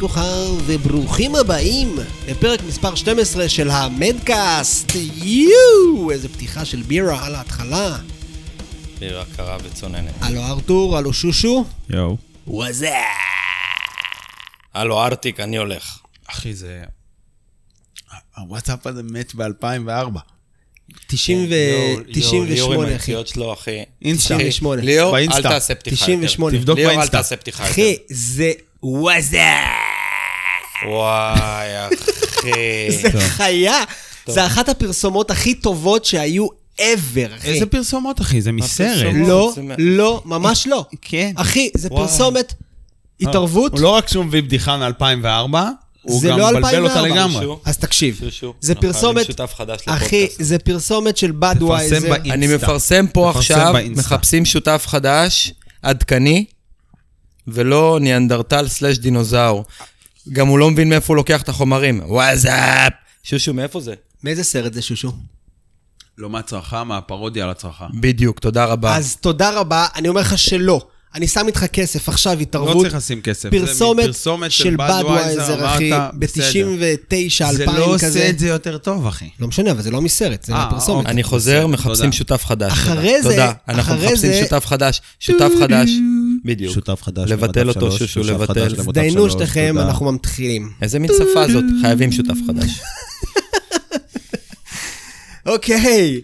כוכב, וברוכים הבאים לפרק מספר 12 של המדקאסט. יואו! איזה פתיחה של בירה על ההתחלה. בירה קרה וצוננת. הלו ארתור, הלו שושו. יואו. וואזה! הלו ארטיק, אני הולך. אחי, זה... הוואטסאפ הזה מת ב-2004. 90 ו... ליאור- ליאור 98, עם אחי. שלו, אחי. אינסטה. אחי, 98. ליאור, אל באינסטה. תעשה פתיחה. 98. יותר. תבדוק ליאור, אל באינסטה. תעשה פתיחה. אחי. זה וואזה! וואי, אחי. זה חיה. זה אחת הפרסומות הכי טובות שהיו ever, אחי. איזה פרסומות, אחי? זה מסרט. לא, לא, ממש לא. כן. אחי, זה. פרסומת, התערבות, הוא לא רק שהוא מביא בדיחה מ-2004, הוא זה גם לא מבלבל אותה 2004. לגמרי. אז תקשיב. זה פרסומת- אחי. זה פרסומת של בדווייזר. אני מפרסם פה עכשיו. מחפשים שותף חדש, עדכני, ולא ניאנדרטל סלאש דינוזאור. גם הוא לא מבין מאיפה הוא לוקח את החומרים. וואזאפ! שושו, מאיפה זה? מאיזה סרט זה, שושו? לא מהצרחה, מהפרודיה על הצרחה. בדיוק, תודה רבה. אז תודה רבה, אני אומר לך שלא. אני שם איתך כסף עכשיו, לא התערבות. צריך לשים כסף. פרסומת זה פרסומת של בדווייזר, אחי, אמרת, בסדר. ב-99, 2000 זה כזה. לא עושה את זה יותר טוב, אחי. לא משנה, אבל זה לא מסרט, זה אה, מהפרסומת. אוקיי. אני חוזר, מחפשים תודה. שותף חדש. אחרי תודה. זה- תודה. אנחנו אחרי מחפשים זה- שותף חדש. שותף חדש. בדיוק. שותף חדש. לבטל אותו, שושו, שותף לבטל. חדש למדף דיינו שלוש, שתיכם. אנחנו מתחילים. איזה מין שפה זאת? חייבים שותף חדש. אוקיי.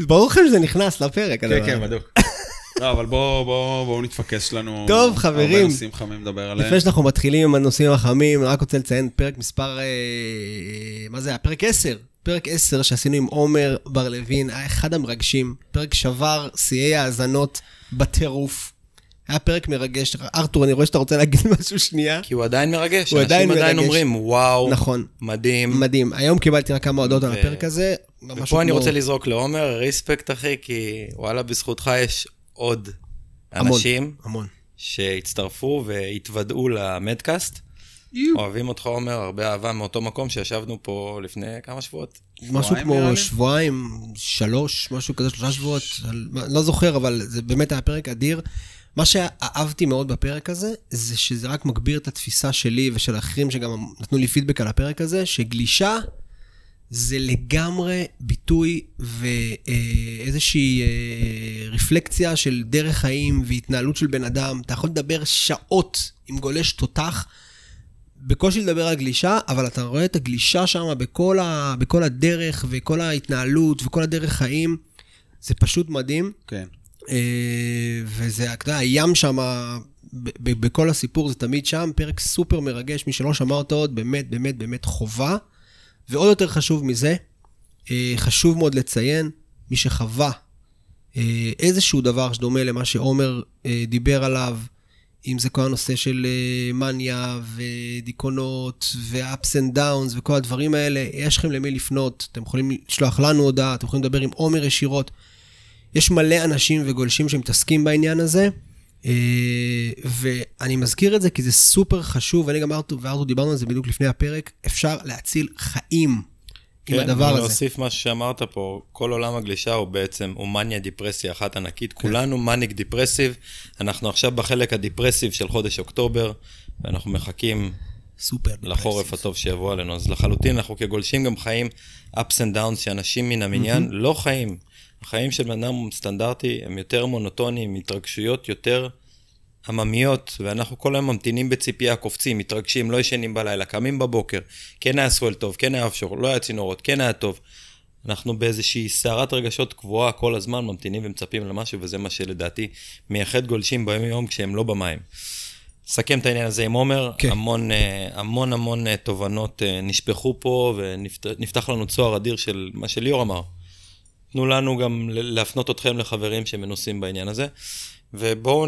ברור לכם שזה נכנס לפרק. כן, כן. בדיוק. לא, אבל בואו בואו- בואו נתפקס, לנו... טוב, חברים. הרבה נושאים חמים לדבר עליהם. לפני שאנחנו מתחילים עם הנושאים החמים, אני רק רוצה לציין פרק מספר, אה, מה זה היה? פרק 10. פרק 10 שעשינו עם עומר בר לוין, היה אחד המרגשים. פרק שבר שיאי האזנות בטירוף. היה פרק מרגש. ארתור, אני רואה שאתה רוצה להגיד משהו שנייה. כי הוא עדיין מרגש. הוא עדיין אנשים עדיין מרגש. אומרים, וואו, נכון. מדהים. מדהים. היום קיבלתי רק כמה הודעות על הפרק הזה. ופה אני רוצה לזרוק לעומר, ריספקט אחי, כי וואלה, בזכותך יש עוד המון, אנשים המון. שהצטרפו והתוודעו למדקאסט. אוהבים אותך, עומר, הרבה אהבה מאותו מקום שישבנו פה לפני כמה שבועות. משהו כמו? שבועיים, שלוש, משהו כזה, שלושה שבועות, על- לא זוכר, אבל זה באמת היה פרק אדיר. מה שאהבתי מאוד בפרק הזה, זה שזה רק מגביר את התפיסה שלי ושל אחרים שגם נתנו לי פידבק על הפרק הזה, שגלישה זה לגמרי ביטוי ואיזושהי רפלקציה של דרך חיים והתנהלות של בן אדם. אתה יכול לדבר שעות עם גולש תותח, בקושי לדבר על גלישה, אבל אתה רואה את הגלישה שם בכל, ה, בכל הדרך וכל ההתנהלות וכל הדרך חיים. זה פשוט מדהים. כן. אה, וזה, אתה יודע, הים שם, בכל הסיפור זה תמיד שם, פרק סופר מרגש, מי שלא שמע אותו עוד, באמת, באמת, באמת חובה. ועוד יותר חשוב מזה, אה, חשוב מאוד לציין, מי שחווה אה, איזשהו דבר שדומה למה שעומר דיבר עליו, אם זה כל הנושא של מניה ודיכאונות ו-ups and downs וכל הדברים האלה, יש לכם למי לפנות, אתם יכולים לשלוח לנו הודעה, אתם יכולים לדבר עם עומר ישירות. יש מלא אנשים וגולשים שמתעסקים בעניין הזה, אה, ואני מזכיר את זה כי זה סופר חשוב, ואני גם ארתור וארתור דיברנו על זה בדיוק לפני הפרק, אפשר להציל חיים עם הדבר כן, הזה. להוסיף מה שאמרת פה, כל עולם הגלישה הוא בעצם, הוא מניה דיפרסיה אחת ענקית, כולנו מניק דיפרסיב, אנחנו עכשיו בחלק הדיפרסיב של חודש אוקטובר, ואנחנו מחכים סופר. לחורף הטוב שיבוא עלינו. אז לחלוטין, אנחנו כגולשים גם חיים ups and downs, שאנשים מן המניין לא חיים. החיים של בן אדם סטנדרטי הם יותר מונוטוניים, התרגשויות יותר עממיות, ואנחנו כל היום ממתינים בציפייה, קופצים, מתרגשים, לא ישנים בלילה, קמים בבוקר, כן היה סואל טוב, כן היה אפשור, לא היה צינורות, כן היה טוב. אנחנו באיזושהי סערת רגשות קבועה כל הזמן, ממתינים ומצפים למשהו, וזה מה שלדעתי מייחד גולשים ביום יום כשהם לא במים. נסכם את העניין הזה עם עומר, כן. כן. המון, אה, המון המון אה, תובנות אה, נשפכו פה, ונפתח לנו צוהר אדיר של מה שליאור אמר. תנו לנו גם להפנות אתכם לחברים שמנוסים בעניין הזה. ובואו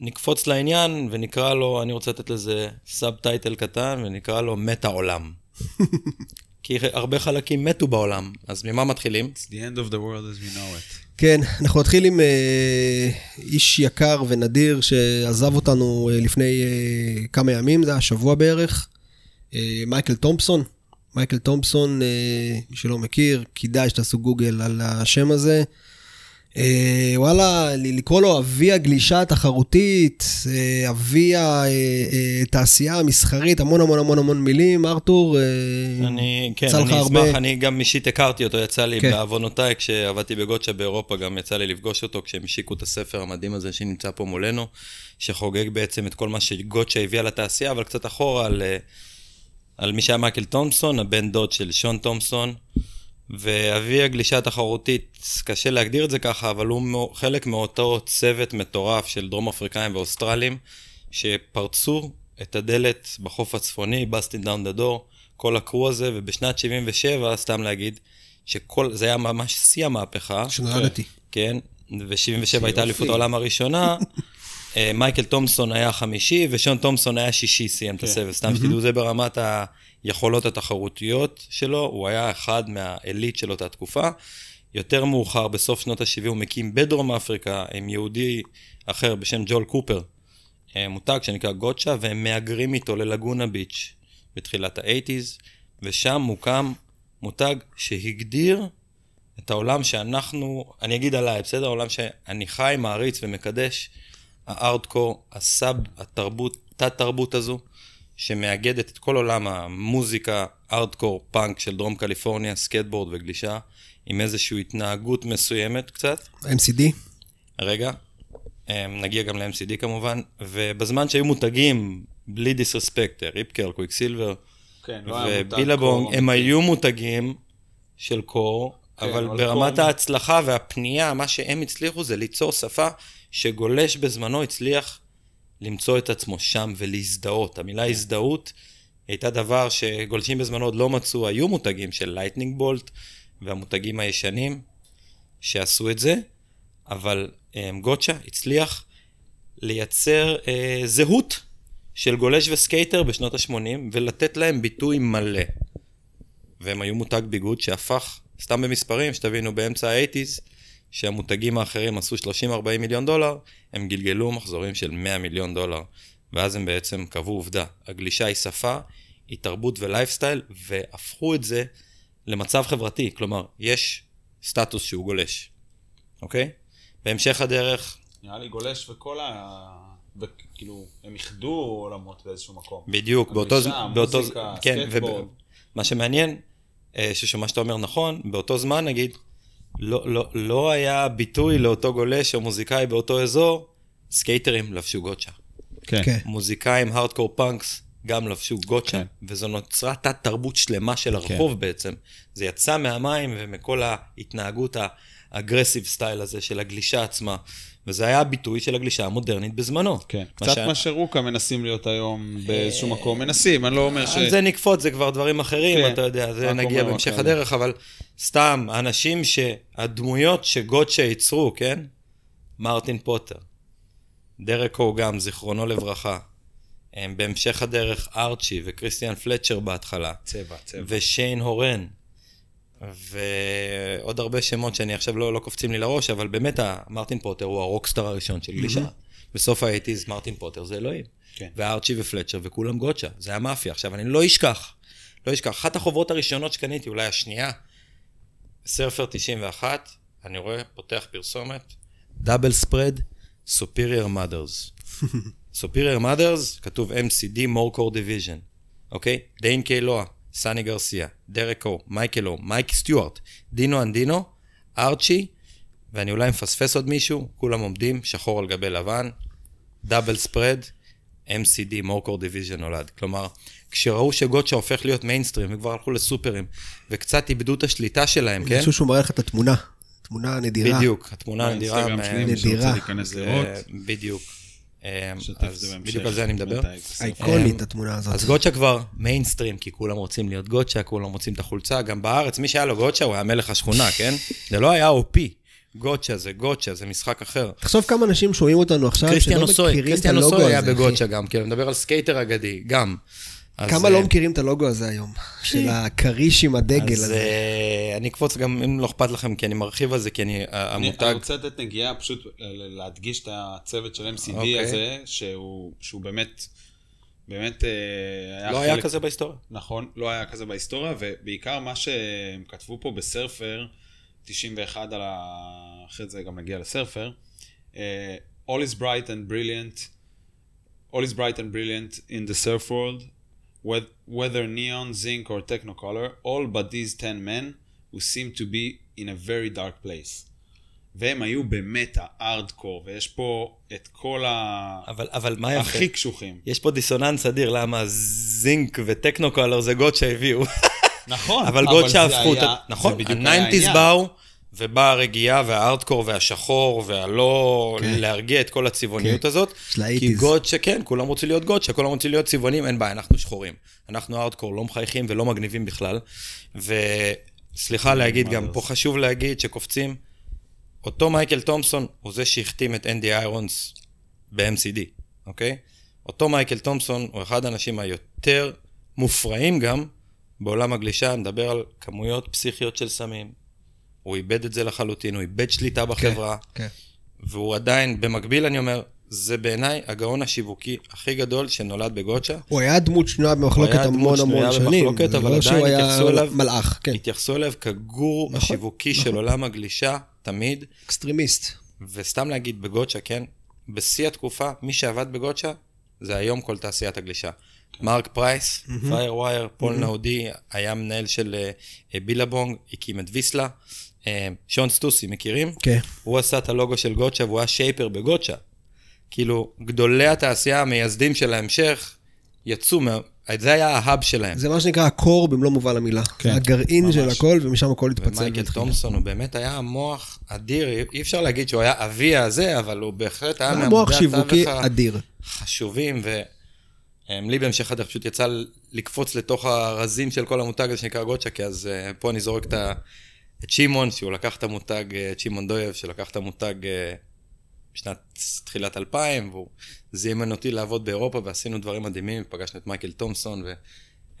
נקפוץ לעניין ונקרא לו, אני רוצה לתת לזה סאב טייטל קטן, ונקרא לו מת העולם. כי הרבה חלקים מתו בעולם, אז ממה מתחילים? It's the end of the world as we know it. כן, אנחנו נתחיל עם אה, איש יקר ונדיר שעזב אותנו אה, לפני אה, כמה ימים, זה היה שבוע בערך, אה, מייקל תומפסון. מייקל תומפסון, אה, מי שלא מכיר, כדאי שתעשו גוגל על השם הזה. אה, וואלה, לקרוא לו אבי הגלישה התחרותית, אה, אבי התעשייה המסחרית, המון המון המון המון מילים, ארתור, אה, אני, כן, יצא לך אני הרבה. אשמח, אני גם אישית הכרתי אותו, יצא לי כן. בעוונותיי, כשעבדתי בגוצ'ה באירופה, גם יצא לי לפגוש אותו, כשהם השיקו את הספר המדהים הזה שנמצא פה מולנו, שחוגג בעצם את כל מה ש Gotcha הביאה לתעשייה, אבל קצת אחורה על, אה, על מי שהיה מייקל תומסון, הבן דוד של שון תומסון, ואבי הגלישה התחרותית, קשה להגדיר את זה ככה, אבל הוא חלק מאותו צוות מטורף של דרום אפריקאים ואוסטרלים, שפרצו את הדלת בחוף הצפוני, Bustin' Down the Door, כל ה crew הזה, ובשנת 77, סתם להגיד, שכל, זה היה ממש שיא המהפכה. שנולדתי. כן, ו-77 הייתה אליפות. העולם הראשונה. אה, מייקל תומפסון היה חמישי, ושון תומפסון היה שישי, סיים את כן. הסבב. סתם שתדעו, זה ברמת היכולות התחרותיות שלו, הוא היה אחד מהעילית של אותה תקופה. יותר מאוחר, בסוף שנות ה-70, הוא מקים בדרום אפריקה עם יהודי אחר בשם ג'ול קופר, אה, מותג שנקרא גוצ'ה, והם מהגרים איתו ללגונה ביץ' בתחילת ה-80's, ושם מוקם מותג שהגדיר את העולם שאנחנו, אני אגיד עליי, בסדר? העולם שאני חי, מעריץ ומקדש, הארדקור, ה sub, התרבות, תת-תרבות הזו, שמאגדת את כל עולם המוזיקה, ארדקור, פאנק של דרום קליפורניה, סקייטבורד וגלישה, עם איזושהי התנהגות מסוימת קצת. MCD, רגע, אמ, נגיע גם ל-MCD כמובן, ובזמן שהיו מותגים, בלי disrespect, Rip Curl, Quiksilver, כן, לא ו Billabong, הם. היו מותגים של core, כן, אבל אבל ברמת קור- ההצלחה והפנייה, מה שהם הצליחו זה ליצור שפה שגולש בזמנו הצליח למצוא את עצמו שם ולהזדהות. המילה כן. הזדהות הייתה דבר שגולשים בזמנו עוד לא מצאו, היו מותגים של Lightning Bolt והמותגים הישנים שעשו את זה, אבל um, Gotcha הצליח לייצר uh, זהות של גולש וסקייטר בשנות ה-80 ולתת להם ביטוי מלא. והם היו מותג ביגוד שהפך, סתם במספרים, שתבינו, באמצע ה-80's, שהמותגים האחרים עשו 30-40 מיליון דולר, הם גלגלו מחזורים של 100 מיליון דולר. ואז הם בעצם קבעו עובדה. הגלישה היא שפה, היא תרבות ולייפסטייל, והפכו את זה למצב חברתי. כלומר, יש סטטוס שהוא גולש, אוקיי? בהמשך הדרך, נראה לי גולש וכל ה... וכאילו, הם איחדו עולמות באיזשהו מקום. בדיוק, באותו זמן, באותו, המוזיקה, כן, הסקייטבורד. מה שמעניין, אה, שמה שאתה אומר נכון, באותו זמן נגיד, לא, לא, לא היה ביטוי לאותו גולש או מוזיקאי באותו אזור, סקייטרים לבשו Gotcha. כן. כן. מוזיקאים, hardcore punks, גם לבשו Gotcha, כן. וזו נוצרה תת תרבות שלמה של הרחוב בעצם. זה יצא מהמים ומכל ההתנהגות ה aggressive style הזה של הגלישה עצמה, וזה היה הביטוי של הגלישה המודרנית בזמנו. כן, מה קצת מה ש RVCA מנסים להיות היום באיזשהו מקום. מנסים, אני לא אומר ש... על זה נקפוץ, זה כבר דברים אחרים, כן, אתה יודע, זה נגיע בהמשך הדרך, אבל סתם, האנשים שהדמויות ש Gotcha ייצרו, כן? מרטין פוטר, דרק הו גם, זיכרונו לברכה. הם בהמשך הדרך ארצ'י וכריסטיאן פלטשר בהתחלה, צבע, צבע. ושיין הורן, ועוד הרבה שמות שאני עכשיו לא, לא קופצים לי לראש, אבל באמת מרטין פוטר הוא הרוקסטאר הראשון של גלישה. בסוף ה eighties מרטין פוטר זה אלוהים. כן. וארצ'י ופלצ'ר וכולם גוצ'ה, זה היה מאפיה. עכשיו, אני לא אשכח, לא אשכח, אחת החוברות הראשונות שקניתי, אולי השנייה, סרפר 91, אני רואה, פותח פרסומת, double spread, Superior Mothers. Superior Mothers, כתוב MCD, More Core Division, אוקיי? דיין קיילואה, סני גרסיה, דרק הו, מייקל הו, מייק סטיוארט, דינו אנדינו, ארצ'י, ואני אולי מפספס עוד מישהו, כולם עומדים, שחור על גבי לבן, double spread, MCD, More Core Division נולד. כלומר, כשראו שגוצ'ה הופך להיות מיינסטרים, וכבר הלכו לסופרים, וקצת איבדו את השליטה שלהם, כן? אני חושב שהוא מראה לך את התמונה. תמונה נדירה. בדיוק, התמונה הנדירה. שלי, מי נדירה. שרוצה להיכנס לראות, אה, בדיוק. את אז. בדיוק על זה אני מדבר. אייקונית אה, התמונה הזאת. אז גוצ'ה כבר מיינסטרים, כי כולם רוצים להיות גוצ'ה, כולם רוצים את החולצה. גם בארץ, מי שהיה לו גוצ'ה, הוא היה מלך השכונה, כן? זה לא היה OP. גוצ'ה זה גוצ'ה, זה משחק אחר. תחשוב כמה אנשים שומעים אותנו עכשיו, שלא מכירים את קריסטיאן הלוגו אוסוי היה הזה, אחי. בגוצ'ה גם, כי אני מדבר על skater אגדי, גם. אז, כמה אה, לא מכירים את הלוגו הזה היום? של הכריש עם הדגל אז הזה. אה, אני אקפוץ גם, אם לא אכפת לכם, כי אני מרחיב על זה, כי אני, אני המותג... אני רוצה לתת נגיעה, פשוט להדגיש את הצוות של MCD אוקיי. הזה, שהוא באמת, באמת אה, היה לא. היה כזה בהיסטוריה. נכון, לא היה כזה בהיסטוריה, ובעיקר מה שהם כתבו פה בסרפר, 91 על ה... אחרי זה גם נגיע לסרפר. אה, All is bright and brilliant. All is bright and brilliant in the surf world. Whe- Whether neon, zinc or technicolor, all but these 10 men who seem to be in a very dark place. והם היו באמת הארדקור, ויש פה את כל ה... אבל, אבל מה יפה? הכי קשוחים. יש פה דיסוננס אדיר, למה זינק וטכנוקולר זה גוטשה הביאו. נכון, אבל גוטשה זה הפכו היה-. נכון, הניינטיז. באו, ובאה הרגיעה והארדקור והשחור והלא כן. להרגיע את כל הצבעוניות כן. הזאת. של כי ה-80s. גוטשה, כן, כולם רוצים להיות גוטשה, כולם רוצים להיות צבעונים, אין בעיה, אנחנו שחורים. אנחנו הארדקור, לא מחייכים ולא מגניבים בכלל. וסליחה להגיד, מה גם זה פה חשוב להגיד שקופצים, אותו מייקל תומפסון הוא זה שהחתים את אנדי איירונס ב-MCD, אוקיי? אותו מייקל תומפסון הוא אחד האנשים היותר מופרעים גם בעולם הגלישה, נדבר על כמויות פסיכיות של סמים. הוא איבד את זה לחלוטין, הוא איבד שליטה בחברה, כן. והוא עדיין, במקביל אני אומר, זה בעיניי הגאון השיווקי הכי גדול שנולד בגוצ'ה. הוא היה דמות שנויה במחלוקת הוא היה דמות המון שנויה המון שנים. במחלוקת, אבל לא עדיין התייחסו אליו- מלאך, כן. התייחסו אליו כגורו נכון, השיווקי של עולם הגלישה, תמיד. extremist. וסתם להגיד בגוצ'ה, כן, בשיא התקופה, מי שעבד בגוצ'ה, זה היום כל תעשיית הגלישה. מרק פרייס, פייר ווייר, פול נאודי, היה מנהל של אה, אה, בילבונג, הקים את ויסלה. אה, שון סטוסי, מכירים? כן. הוא עשה את הלוגו של גוצ'ה והוא היה שייפר בגוצ'ה. כאילו, גדולי התעשייה, המייסדים של ההמשך, יצאו, מה... זה היה ההאב שלהם. זה מה שנקרא הקור במלוא מובן המילה. זה הגרעין של הכל, ומשם הכל התפצל. ומייקל. תומסון הוא באמת היה מוח אדיר, אי אפשר להגיד שהוא היה אבי הזה, אבל הוא בהחלט היה מעמודי מוח שיווקי אדיר. החשובים, ולי בהמשך הדרך פשוט יצא לקפוץ לתוך הרזים של כל המותג הזה שנקרא גוצ'קה, אז אה, פה אני זורק את ה- את שמעון, שהוא לקח את המותג, אה, את שמעון דויב, שלקח את המותג אה, בשנת תחילת 2000, והוא זימן אותי לעבוד באירופה, ועשינו דברים מדהימים, פגשנו את מייקל תומסון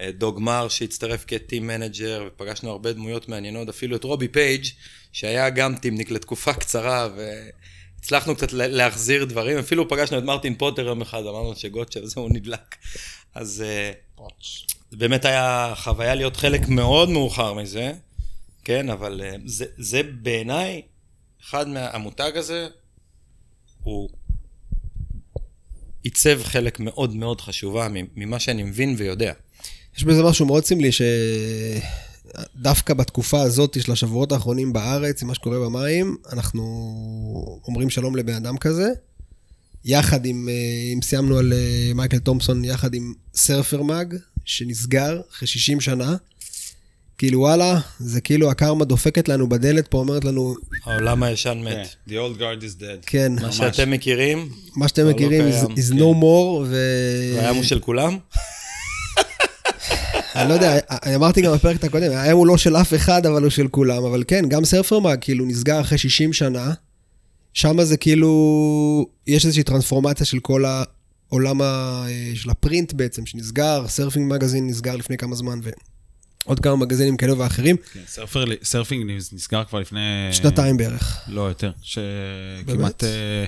ודוג מר שהצטרף כ team manager, ופגשנו הרבה דמויות מעניינות, אפילו את רובי פייג', שהיה גם טימניק לתקופה קצרה, והצלחנו קצת לה- להחזיר דברים, אפילו פגשנו את מרטין פוטר יום אחד, אמרנו שגוטשה וזה, הוא נדלק. אז אה, באמת היה חוויה להיות חלק מאוד מאוחר מזה, כן, אבל אה, זה, זה בעיניי, אחד מהמותג הזה, הוא עיצב חלק מאוד מאוד חשובה ממה שאני מבין ויודע. יש בזה משהו מאוד סמלי, שדווקא בתקופה הזאת של השבועות האחרונים בארץ, עם מה שקורה במים, אנחנו אומרים שלום לבן אדם כזה. יחד עם, אה, אם סיימנו על אה, מייקל תומפסון, יחד עם סרפר מאג, שנסגר אחרי 60 שנה. כאילו וואלה, זה כאילו הקרמה דופקת לנו בדלת פה, אומרת לנו, העולם הישן כן, מת. The old guard is dead. כן, מה שאתם מכירים, מה שאתם לא מכירים is, קיים, is כן. no more, ו... והים הוא של כולם. אני לא יודע, אני אמרתי גם בפרק הקודם, היום הוא לא של אף אחד, אבל הוא של כולם. אבל כן, גם סרפרמאג כאילו נסגר אחרי 60 שנה. שם זה כאילו, יש איזושהי טרנספורמציה של כל העולם ה, של ה print בעצם, שנסגר, סרפינג מגזין נסגר לפני כמה זמן, ועוד כמה מגזינים כאלה ואחרים, כן, סרפר, סרפינג נסגר כבר לפני... שנתיים בערך. לא, יותר. שכמעט אה,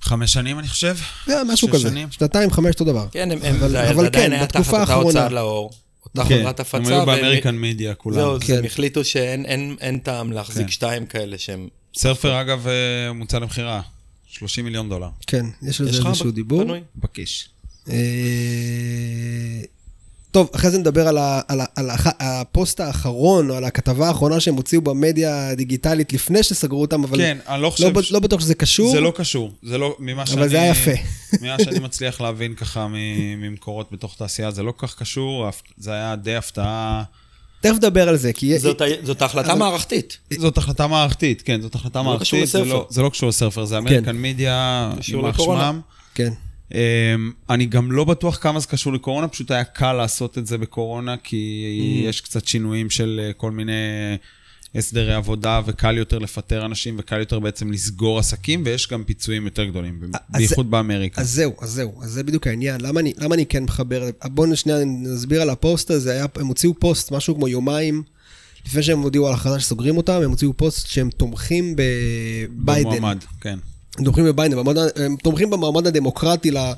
חמש שנים, אני חושב. זה היה משהו כזה, שנים. שנתיים, חמש, אותו דבר. כן, הם, הם, אבל- זה, אבל כן, היה בתקופה תחת אותה האחרונה. הוצאה לאור, אותה כן, חברת הפצה. הם היו והם- באמריקן מדיה כולם. זהו, אז כן. הם החליטו שאין אין, אין טעם להחזיק כן. שתיים כאלה שהם... סרפר, אגב, אה, מוצע למכירה. 30 מיליון דולר. כן, יש על יש זה לך איזשהו דיבור. פנוי? בכיש. אה, טוב, אחרי זה נדבר על, ה, על, ה, על הח, הפוסט האחרון, או על הכתבה האחרונה שהם הוציאו במדיה הדיגיטלית לפני שסגרו אותם, אבל כן, אני לא לא, חושב... ב- לא בטוח שזה קשור. זה לא קשור. זה לא... ממה שאני... אבל זה היה יפה. ממה שאני מצליח להבין ככה ממקורות בתוך תעשייה, זה לא כל כך קשור. זה היה די הפתעה. תכף נדבר על זה, כי... זאת, ה- זאת החלטה מערכתית. זאת החלטה מערכתית, כן, זאת החלטה לא קשור מערכתית. זה לסרפר. לא- זה לא קשור לסרפר, זה אמריקן מידיה, קשור יימח. שמם. כן. אמ, אני גם לא בטוח כמה זה קשור לקורונה, פשוט היה קל לעשות את זה בקורונה, כי יש קצת שינויים של אה, כל מיני הסדרי עבודה, וקל יותר לפטר אנשים, וקל יותר בעצם לסגור עסקים, ויש גם פיצויים יותר גדולים, בייחוד באמריקה. אז זהו, אז זהו, אז זה בדיוק העניין. למה אני, למה אני כן מחבר? בואו שנייה נסביר על הפוסט הזה. היה, הם הוציאו פוסט, משהו כמו יומיים, לפני שהם הודיעו על הכרזה שסוגרים אותם, הם הוציאו פוסט שהם תומכים בביידן. במועמד, כן. תומכים בביידן, הם תומכים במעמד הדמוקרטי ל-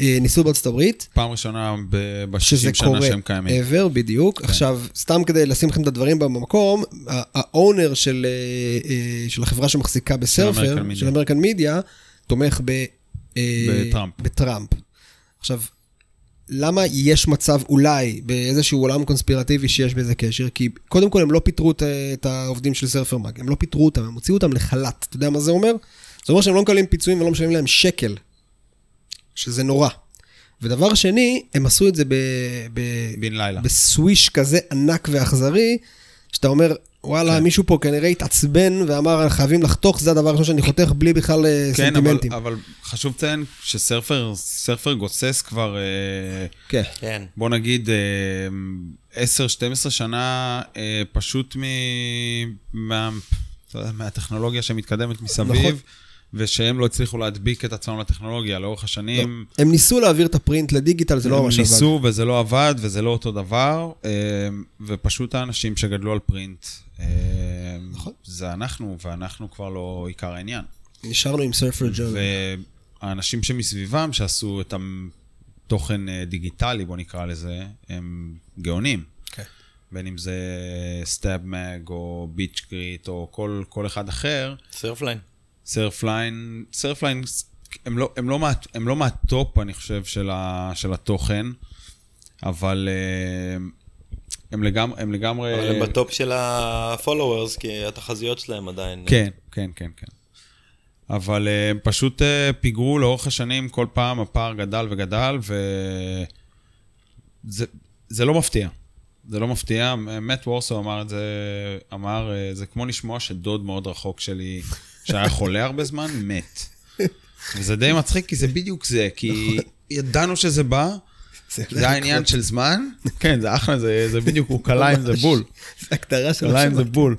אה, בארצות הברית, פעם ראשונה ב- שזה ב-60 שנה קורה שהם קיימים. כן. ever, בדיוק. עכשיו, סתם כדי לשים לכם את הדברים במקום, ה owner של, אה, אה, של החברה שמחזיקה בסרפר. של אמריקן מידיה, תומך ב... בטראמפ. בטראמפ. עכשיו, למה יש מצב אולי באיזשהו עולם קונספירטיבי שיש בזה קשר? כי קודם כל הם לא פיטרו את, את העובדים של סרפר מאג, הם לא פיטרו אותם, הם הוציאו אותם לחל"ת. אתה יודע מה זה אומר? זה אומר שהם לא מקבלים פיצויים ולא משלמים להם שקל, שזה נורא. ודבר שני, הם עשו את זה ב, ב, בן לילה. בסוויש כזה ענק ואכזרי, שאתה אומר, וואלה, כן. מישהו פה כנראה התעצבן ואמר, חייבים לחתוך, זה הדבר הראשון שאני חותך בלי בכלל אה, כן, אבל, סנטימנטים. אבל חשוב לציין שסרפר סרפר גוסס כבר, אה, כן. כן. בוא נגיד, אה, 10-12 שנה, אה, פשוט מ... מה, מהטכנולוגיה שמתקדמת מסביב, נכון. ושהם לא הצליחו להדביק את עצמם לטכנולוגיה לאורך השנים. הם ניסו להעביר את הפרינט לדיגיטל, זה לא הם ממש עבד. ניסו וזה לא עבד, וזה לא אותו דבר, אה, ופשוט האנשים שגדלו על פרינט, אה, נכון. זה אנחנו, ואנחנו כבר לא עיקר העניין. נשארנו עם סרפר ג'ורנל. והאנשים שמסביבם, שעשו את התוכן אה, דיגיטלי, בוא נקרא לזה, הם גאונים. כן. בין אם זה סטאב מג או ביץ' גריט או כל, כל אחד אחר, סרפליין. סרפליין, סרפליין, הם לא, הם, לא מה, הם לא מהטופ, אני חושב, של, ה, של התוכן, אבל אה, הם לגמרי... הם לגמרי... אבל הם בטופ של ה-followers, כי התחזיות שלהם עדיין... כן, כן, כן, כן. אבל אה, הם פשוט אה, פיגרו לאורך השנים, כל פעם הפער גדל וגדל, וזה זה לא מפתיע. זה לא מפתיע. מאט וורסו אמר את זה, אמר, זה כמו לשמוע שדוד מאוד רחוק שלי, שהיה חולה הרבה זמן, מת. וזה די מצחיק, כי זה בדיוק זה, כי ידענו שזה בא, זה היה עניין של זמן. כן, זה אחלה, זה זה בדיוק, הוא קלה עם זה בול. זה הגדרה של קלה עם זה בול.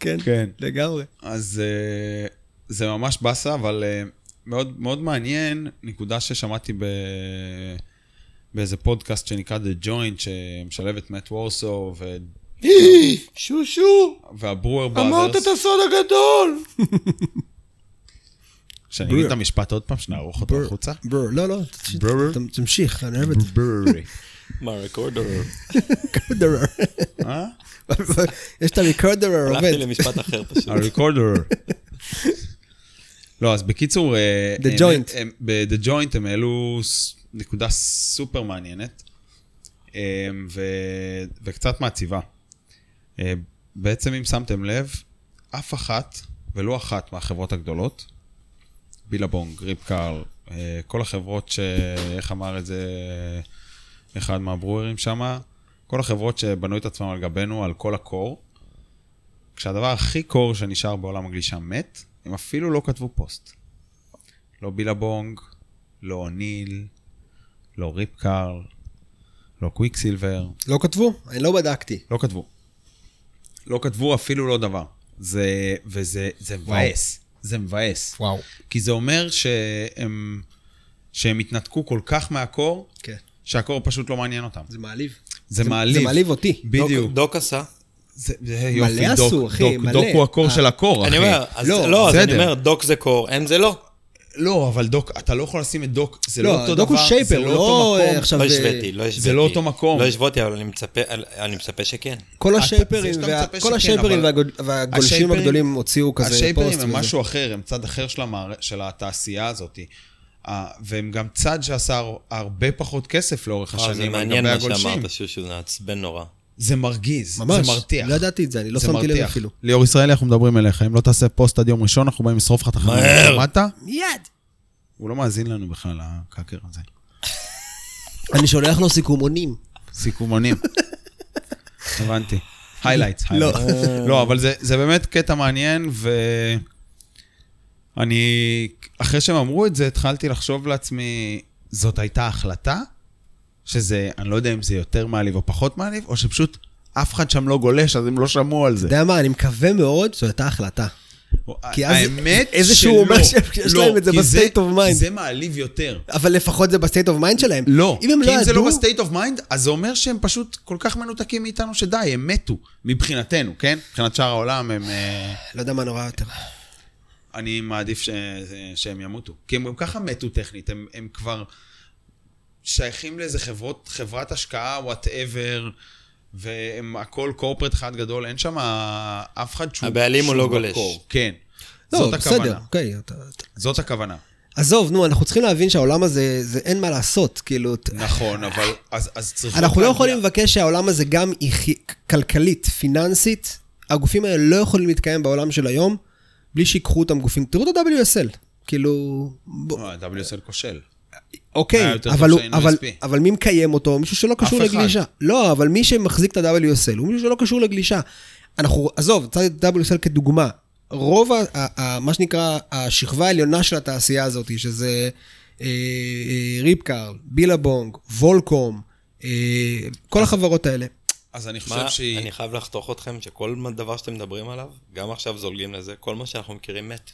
כן, כן. לגמרי. אז uh, זה ממש באסה, אבל מאוד, מאוד מעניין, נקודה ששמעתי ב... באיזה פודקאסט שנקרא The Joint, שמשלב את מאט וורסו שושו! והברואר אמרת בראדרס. את הסוד הגדול! שאני אגיד את. המשפט עוד פעם, שנערוך אותו. החוצה. בר, לא, לא, ברור. תמשיך, אני אוהב את זה. ברורי. מה, רקורדר? אה? יש את הריקורדרר עובד. הלכתי למשפט אחר פשוט. הריקורדר. לא, אז בקיצור... אה, The Joint. ב-The Joint הם העלו נקודה סופר מעניינת, אה, ו- וקצת מעציבה. אה, בעצם, אם שמתם לב, אף אחת, ולא אחת מהחברות הגדולות, בילבונג, ריפ קארל, אה, כל החברות ש... איך אמר את זה אחד מהברוארים שם? כל החברות שבנו את עצמם על גבינו, על כל ה core, כשהדבר הכי core שנשאר בעולם הגלישה מת, הם אפילו לא כתבו פוסט. לא בילבונג, לא אוניל, לא ריפ קארל, לא קוויק סילבר, לא כתבו? אני לא בדקתי. לא כתבו. לא כתבו אפילו לא דבר. זה, וזה זה מבאס. זה מבאס. וואו. כי זה אומר שהם, שהם התנתקו כל כך מהקור, כן. שהקור פשוט לא מעניין אותם. זה מעליב. זה מעליב. זה מעליב אותי. בדיוק. דוק- דוק עשה. זה, זה יופי, מלא דוק, עשו, אחי, דוק, מלא. דוק הוא הקור אה, של הקור, אחי. אני אומר, אז לא, לא, אז אני. אומר, דוק זה קור, הם זה לא. לא, אבל דוק, אתה לא יכול לשים את דוק, זה לא, לא, אותו דוק דבר, הוא שייפר, זה הוא לא לא אותו מקום. עכשיו... לא אה, השוויתי, לא השוויתי. לא אותו מקום. לא השוואתי, אבל אני מצפה, אני מצפה שכן. כל השייפרים, זה וה- כל שכן, השייפרים אבל- והגול- והגולשים השייפרים- הגדולים הוציאו כזה פוסט. השייפרים הם וזה. משהו אחר, הם צד אחר של, המער... של התעשייה הזאת. אה, והם גם צד שעשה הר- הרבה פחות כסף לאורך אה, זה השנים על מעניין מה הגולשים. שאמרת, שושו, זה מעצבן נורא. זה מרגיז, ממש. זה מרתיח. לא ידעתי את זה, אני לא זה שמתי לב. אפילו. ליאור ישראלי, אנחנו מדברים אליך. אם לא תעשה פוסט עד יום ראשון, אנחנו באים לשרוף לך את החיים. מהר. שמעת? מיד. הוא לא מאזין לנו בכלל, הקאקר הזה. אני שולח לו סיכומונים. סיכומונים. הבנתי. highlights. לא. לא, אבל זה, זה באמת קטע מעניין, ואני, אחרי שהם אמרו את זה, התחלתי לחשוב לעצמי, זאת הייתה החלטה? שזה, אני לא יודע אם זה יותר מעליב או פחות מעליב, או שפשוט אף אחד שם לא גולש, אז הם לא שמעו על זה. אתה יודע מה, אני מקווה מאוד שזו הייתה החלטה. כי אז איזשהו שלא. אומר שיש לא, להם את זה ב-state of mind. זה מעליב יותר. אבל לפחות זה ב state of mind שלהם. לא, אם הם כי לא אם זה לא. ב state of mind, אז זה אומר שהם פשוט כל כך מנותקים מאיתנו שדי, הם מתו, מבחינתנו, כן? מבחינת שאר העולם הם... אה, לא יודע מה נורא יותר. אני מעדיף. שהם ימותו. כי הם גם ככה מתו טכנית, הם כבר... שייכים לאיזה חברות, חברת השקעה, whatever, והם הכל corporate אחד גדול, אין שם אף אחד שהוא... הבעלים הוא לא גולש. ב core. כן. לא, זאת בסדר, הכוונה. אוקיי. אתה- אתה- זאת הכוונה. עזוב, נו, אנחנו צריכים להבין שהעולם הזה, זה אין מה לעשות, כאילו... נכון, אבל אז, אז צריכות אנחנו לא יכולים לבקש שהעולם הזה גם יחי- כלכלית, פיננסית, הגופים האלה לא יכולים להתקיים בעולם של היום בלי שיקחו אותם גופים. תראו את ה-WSL, כאילו... לא, ה-WSL כושל. אוקיי, אבל, הוא, אבל. אבל מי מקיים אותו? מישהו שלא קשור אף אחד. לגלישה. לא, אבל מי שמחזיק את ה-WSL הוא מישהו שלא קשור לגלישה. אנחנו, עזוב, צד את ה-WSL כדוגמה. רוב, ה, ה, ה, מה שנקרא, השכבה העליונה של התעשייה הזאת, שזה אה, אה, ריפקארל, בילבונג, וולקום, אה, כל החברות האלה. אז אני חושב מה, שהיא... אני חייב לחתוך אתכם שכל דבר שאתם מדברים עליו, גם עכשיו זולגים לזה, כל מה שאנחנו מכירים מת.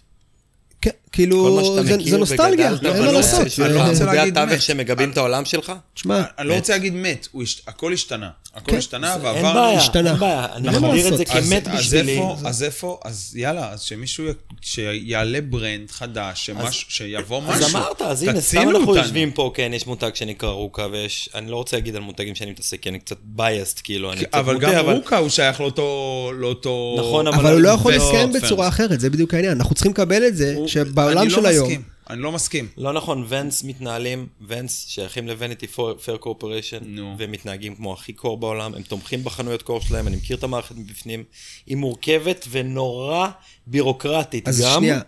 כן, כאילו, זה, זה נוסטלגיה, אין אבל מה לא לעשות. אני לא רוצה זה- עמודי להגיד התווך מת. שמגבים את העולם שלך? תשמע, אני לא רוצה להגיד מת, הכל השתנה. הכל כן, השתנה אין ועבר... בעיה, השתנה. אין בעיה. אני מגדיר את זה כמת בשבילי. אז איפה, אז יאללה, אז שמישהו, שיעלה brand חדש, שיבוא משהו. אז אמרת, אז הנה, סתם אנחנו. יושבים פה, כן, יש מותג שנקרא RVCA, ויש, אני לא רוצה להגיד על מותגים שאני מתעסק, כי אני קצת biased, כאילו, אני קצת אבל מוטה, גם RVCA הוא שייך לאותו... נכון, אבל הוא לא יכול פרס. בצורה אחרת, זה בדיוק העניין. אנחנו צריכים לקבל את זה, שבעולם אני של לא היום... מסכים, אני לא מסכים. לא נכון, Vans מתנהלים, Vans שייכים ל Vanity Fair Corporation. והם מתנהגים כמו הכי core בעולם, הם תומכים בחנויות core שלהם, אני מכיר את המערכת מבפנים, היא מורכבת ונורא בירוקרטית אז גם, שנייה.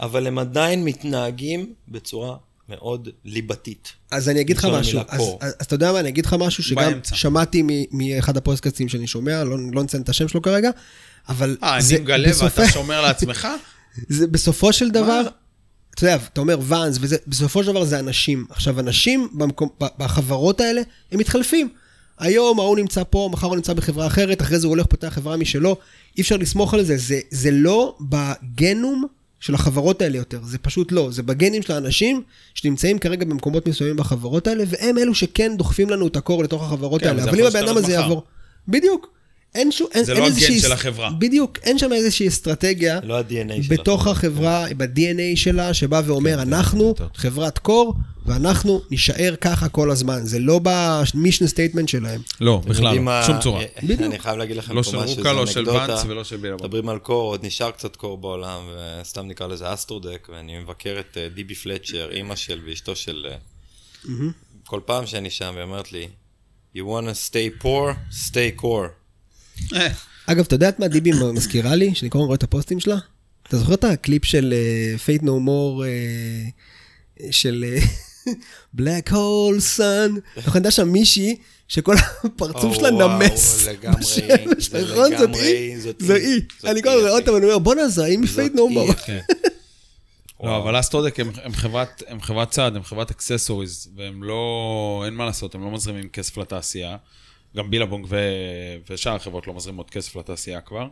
אבל הם עדיין מתנהגים בצורה מאוד ליבתית. אז אני אגיד לך משהו, אז. אז, אז אתה יודע מה, אני אגיד לך משהו שגם באמצע. שמעתי מאחד הפודקאסטים שאני שומע, לא, לא נציין את השם שלו כרגע, אבל אה, זה אני מגלה בסופו- ואתה שומר לעצמך? זה בסופו של דבר? אתה יודע, אתה אומר ואנס, בסופו של דבר זה אנשים. עכשיו, אנשים במקום, בחברות האלה, הם מתחלפים. היום ההוא נמצא פה, מחר הוא נמצא בחברה אחרת, אחרי זה הוא הולך פותח חברה משלו. אי אפשר לסמוך על זה, זה, זה לא בגנום של החברות האלה יותר, זה פשוט לא. זה בגנים של האנשים שנמצאים כרגע במקומות מסוימים בחברות האלה, והם אלו שכן דוחפים לנו את הקור לתוך החברות כן, האלה. אבל אם הבן אדם הזה יעבור... בדיוק. אין שום... אין, זה אין לא הגן של החברה. בדיוק, אין שם איזושהי אסטרטגיה. לא ה-DNA שלה. בתוך החברה, ב-DNA שלה, שבא ואומר, אנחנו יותר טוב. חברת קור, ואנחנו נישאר ככה כל הזמן. זה לא ב mission statement שלהם. לא, יודעים מה- שום צורה. בדיוק. אני חייב להגיד לכם לא פה של משהו, RVCA, זה לא של. Vans ולא של Billabong. מדברים על core, עוד נשאר קצת core בעולם, וסתם נקרא לזה Astrodeck, ואני מבקר את אה, Dibi Fletcher, אימא של ואשתו של... אה, כל פעם שאני שם, והיא אומרת לי, You wanna stay poor, stay core. אה, אגב, אתה יודע את מה דיבי מזכירה לי? שאני כל הזמן רואה את הפוסטים שלה? אתה זוכר את הקליפ של No More, אה, של Black Hole Sun? אתה יודע שם מישהי שכל הפרצוף שלה נמס לגמרי, בשמש, זה נכון? זאת היא? זאת היא. זאת אני כל הזמן רואה. אותה ואני אומר, בואנה, זה היא, More. כן. לא, אבל Astrodeck הם חברת צעד, הם חברת accessories, והם לא, אין מה לעשות, הם לא מזרימים כסף לתעשייה. גם Billabong ו, ושאר החברות לא מזרימות כסף לתעשייה כבר.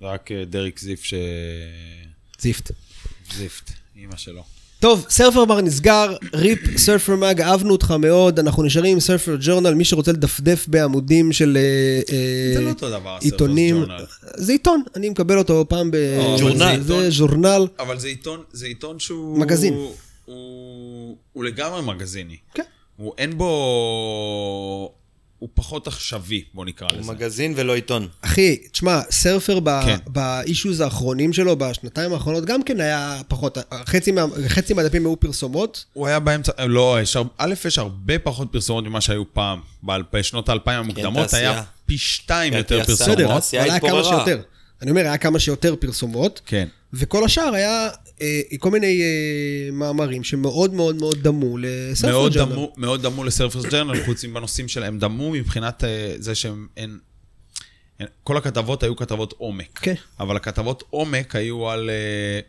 זה רק אה, Dirk Ziff ש... זיפט. זיפט, אימא שלו. טוב, Surfer Mag נסגר, RIP Surfer Mag, אהבנו אותך מאוד, אנחנו נשארים עם Surfer Journal, מי שרוצה לדפדף בעמודים של אה, אה, זה לא אותו דבר, עיתונים. ג'ורנל. זה עיתון, אני מקבל אותו פעם ב... ג'ורנל. זה ז'ורנל. אבל זה עיתון, זה עיתון שהוא... מגזין. הוא, הוא, הוא לגמרי מגזיני. כן. הוא אין בו... הוא פחות עכשווי, בוא נקרא הוא לזה. מגזין ולא עיתון. אחי, תשמע, סרפר ב- כן. באישוז האחרונים שלו, בשנתיים האחרונות, גם כן היה פחות, חצי מה- חצי מהדפים היו פרסומות. הוא היה באמצע, לא, יש, א', יש הרבה פחות פרסומות ממה שהיו פעם. ב- בשנות האלפיים המוקדמות תעשייה. היה פי שתיים כן, יותר תעשייה. פרסומות. בסדר, אבל היה כמה. שיותר. אני אומר, היה כמה שיותר פרסומות, כן. וכל השאר היה אה, כל מיני אה, מאמרים שמאוד מאוד מאוד דמו לסרפר מאוד ג'ורנל. דמו, מאוד דמו לסרפרס ג'רנל, חוץ מבנושאים שלהם. דמו מבחינת אה, זה שהם... אין, אין, כל הכתבות היו כתבות עומק. כן. אבל הכתבות עומק היו על... אה,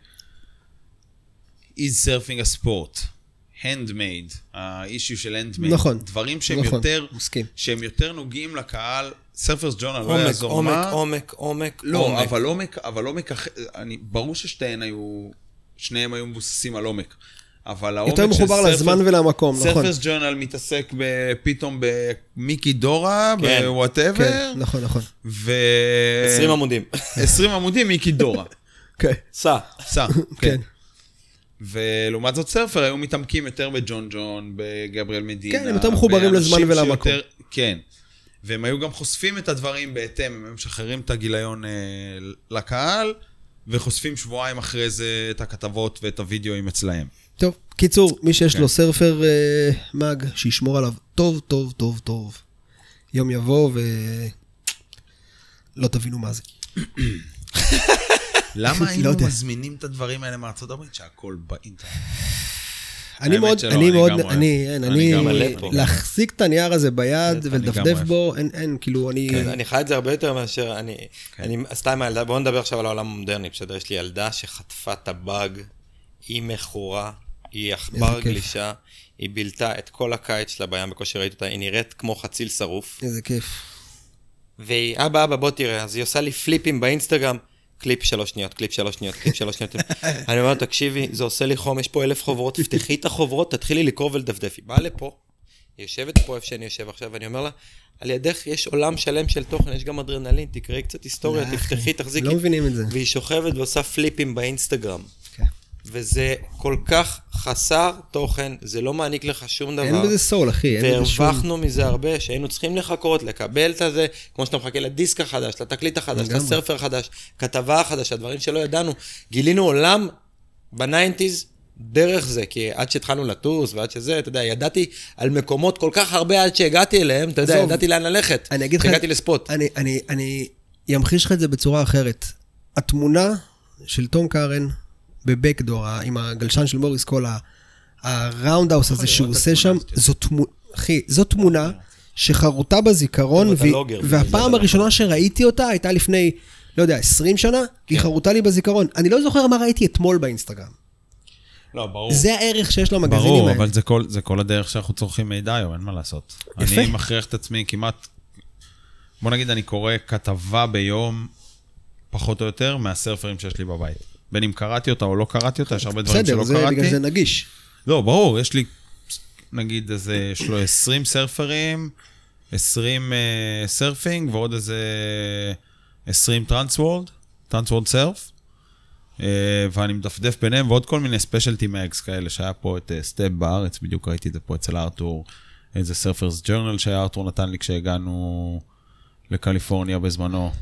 is surfing a sport. handmade, האישיו של handmade. נכון. דברים שהם נכון, יותר... מסכים. שהם יותר נוגעים לקהל. סרפרס ג'ורנל, לא עומק, יעזור עומק, מה. עומק, עומק, לא, עומק. אבל עומק, אבל עומק, אני, ברור ששתיהן היו, שניהם היו מבוססים על עומק. אבל העומק יותר של מחובר Surfer's- לזמן ולמקום, נכון. Surfer's Journal מתעסק פתאום במיקי דורה, כן, ב whatever, כן, נכון, נכון. ו... 20 עמודים. 20 עמודים מיקי דורה. כן, סע. סע, כן. כן. ולעומת זאת Surfer היו מתעמקים יותר בג'ון ג'ון, בגבריאל מדינה. כן, הם יותר מחוברים לזמן ולמקום. שיותר- כן. והם היו גם חושפים את הדברים בהתאם, הם היו משחררים את הגיליון אה, לקהל, וחושפים שבועיים אחרי זה את הכתבות ואת הוידאוים אצלהם. טוב, קיצור, מי שיש כן. לו סרפר אה, מאג, שישמור עליו טוב, טוב, טוב, טוב. יום יבוא ו... לא תבינו מה זה. למה לא היינו יודע. מזמינים את הדברים האלה מארצות הברית, שהכל באינטרנט? אני מאוד, שלא, אני מאוד. אני, אין, אני. להחזיק את הנייר הזה ביד אני ולדפדף. בו, אין, אין, כאילו, אני, כן, אני חי את זה הרבה יותר מאשר, אני, כן. אני, סתם בואו נדבר עכשיו על העולם המודרני, בסדר? יש לי ילדה שחטפה את הבאג, היא מכורה, היא עכבר. גלישה, היא בילתה את כל הקיץ שלה בים, בקושי ראיתי אותה, היא נראית כמו חציל שרוף. איזה כיף. והיא, אבא, אבא, בוא תראה, אז היא עושה לי קליפים באינסטגרם, קליפ שלוש שניות, קליפ שלוש שניות, קליפ שלוש שניות. אני אומר, תקשיבי, זה עושה לי חום, יש פה אלף חוברות, תפתחי את החוברות, תתחילי לקרוא ולדפדף. היא באה לפה, היא יושבת פה איפה שאני יושב עכשיו, ואני אומר לה, על ידך יש עולם שלם של תוכן, יש גם אדרנלין, תקראי קצת היסטוריה, לא, תפתחי, אחי, תחזיקי. לא מבינים את זה. והיא שוכבת ועושה פליפים באינסטגרם. וזה כל כך חסר תוכן, זה לא מעניק לך שום דבר. אין בזה סול, אחי, אין בזה שום... והרווחנו מזה הרבה, שהיינו צריכים לחכות, לקבל את הזה, כמו שאתה מחכה לדיסק החדש, לתקליט החדש. לסרפר החדש, כתבה החדשה, דברים שלא ידענו. גילינו עולם ב nineties דרך זה, כי עד שהתחלנו לטוס ועד שזה, אתה יודע, ידעתי על מקומות כל כך הרבה עד שהגעתי אליהם, אתה יודע, עזוב, ידעתי לאן ללכת. אני אגיד לך... הגעתי ל spot. אני, אני, אני אמחיש לך את זה בצורה אחרת. התמונה של Tom Curren ב Backdoor, עם הגלשן של מוריס ה- ה roundhouse הזה שהוא עושה שם. זו תמונה, אחי, זו תמונה שחרוטה בזיכרון, והפעם הראשונה שראיתי אותה הייתה לפני, לא יודע, 20 שנה, והיא חרוטה לי בזיכרון. אני לא זוכר מה ראיתי אתמול באינסטגרם. לא, ברור. זה הערך שיש למגזינים ברור, האלה. אבל זה כל, זה כל הדרך שאנחנו צורכים מידע היום, אין מה לעשות. יפה. אני מכריח את עצמי כמעט... בוא נגיד, אני קורא כתבה ביום, פחות או יותר, מהסרפרים שיש לי בבית. בין אם קראתי אותה או לא קראתי אותה, יש הרבה דברים בסדר, שלא זה קראתי. בגלל זה נגיש. לא, ברור, יש לי, נגיד, איזה, יש לו 20 סרפרים, 20 uh, Surfing, ועוד איזה 20 TransWorld, TransWorld Surf. Uh, ואני מדפדף ביניהם, ועוד כל מיני specialty mags כאלה, שהיה פה את uh, stuff בארץ, בדיוק ראיתי את זה פה אצל ארתור, איזה Surfer's Journal שארתור נתן לי כשהגענו לקליפורניה בזמנו,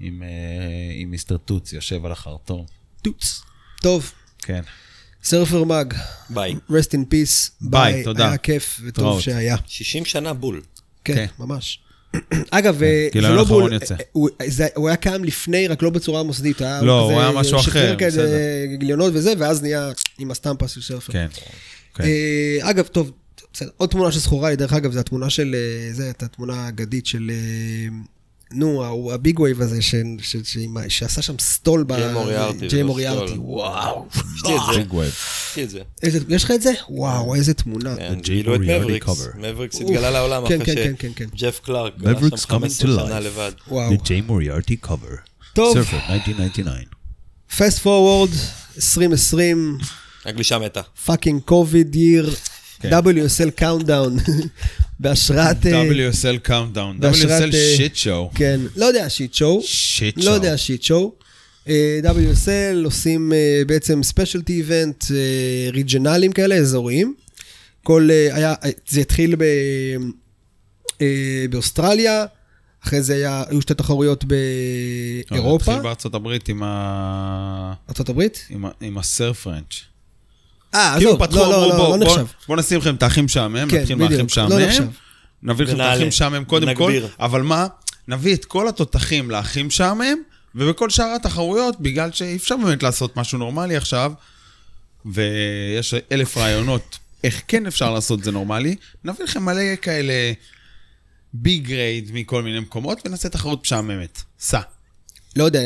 עם, uh, עם Mister טוץ, יושב על החרטום. טוץ. טוב, כן. Surfer Mag, ביי. rest in peace, ביי, תודה. היה כיף וטוב להתראות. שהיה. 60 שנה בול. כן, כן. ממש. אגב, אה, גיליון זה לא בול. אה, הוא- זה- הוא היה קיים לפני, רק לא בצורה מוסדית. היה- לא, הוא היה משהו שחרר אחר, כאלה בסדר. גיליונות וזה, ואז נהיה עם הסטמפה של Surfer. כן. כן. אה, אגב, טוב, בסדר, עוד תמונה שזכורה לי, דרך אגב, זו התמונה של, אה, זה, את התמונה האגדית של, אה, נו, ה big wave הזה, ש- ש- שעם- שעשה שם stall ב... ג'יי מוריארטי, ג'יי מוריארטי. וואו. יש את זה. יש לך את זה? וואו, איזה תמונה. Jay גילו את Moriarty Mavericks. התגלה לעולם כן, אחרי כן, כן, כן. שג'ף קלארק גלה Mavericks שם coming 15 to שנה life. לבד. וואו. The Jay Moriarty cover. טוב, Surfer 1999. Fast forward, 2020, הגלישה מתה. Fucking COVID year. WSL countdown, בהשראת... אה, WSL בהשראת, WSL שיט שואו. כן, לא יודע, shit show. shit לא show. יודע, shit show. WSL עושים אה, בעצם specialty event regional ים כאלה, אזוריים. כל, אה, היה, זה התחיל ב, באוסטרליה, אחרי זה היה, היו שתי תחרויות לא, זה באירופה, התחיל בארצות הברית עם ה... ארה"ב. עם ה- עם ה Surf Ranch. אה, כאילו עזוב, פתחו, לא, לא, אמרו, לא, בוא- לא בוא- נחשב. בוא נשים לכם את האחים משעמם, כן, נתחיל מהאחים. לא נחשב. נביא לכם את האחים משעמם קודם כל. אבל מה? נביא את כל התותחים לאחים משעמם, ובכל שאר התחרויות, בגלל שאי אפשר באמת לעשות משהו נורמלי עכשיו, ויש אלף רעיונות איך כן אפשר לעשות זה נורמלי, נביא לכם מלא כאלה big grade מכל מיני מקומות, ונעשה תחרות משעממת. סע. לא יודע,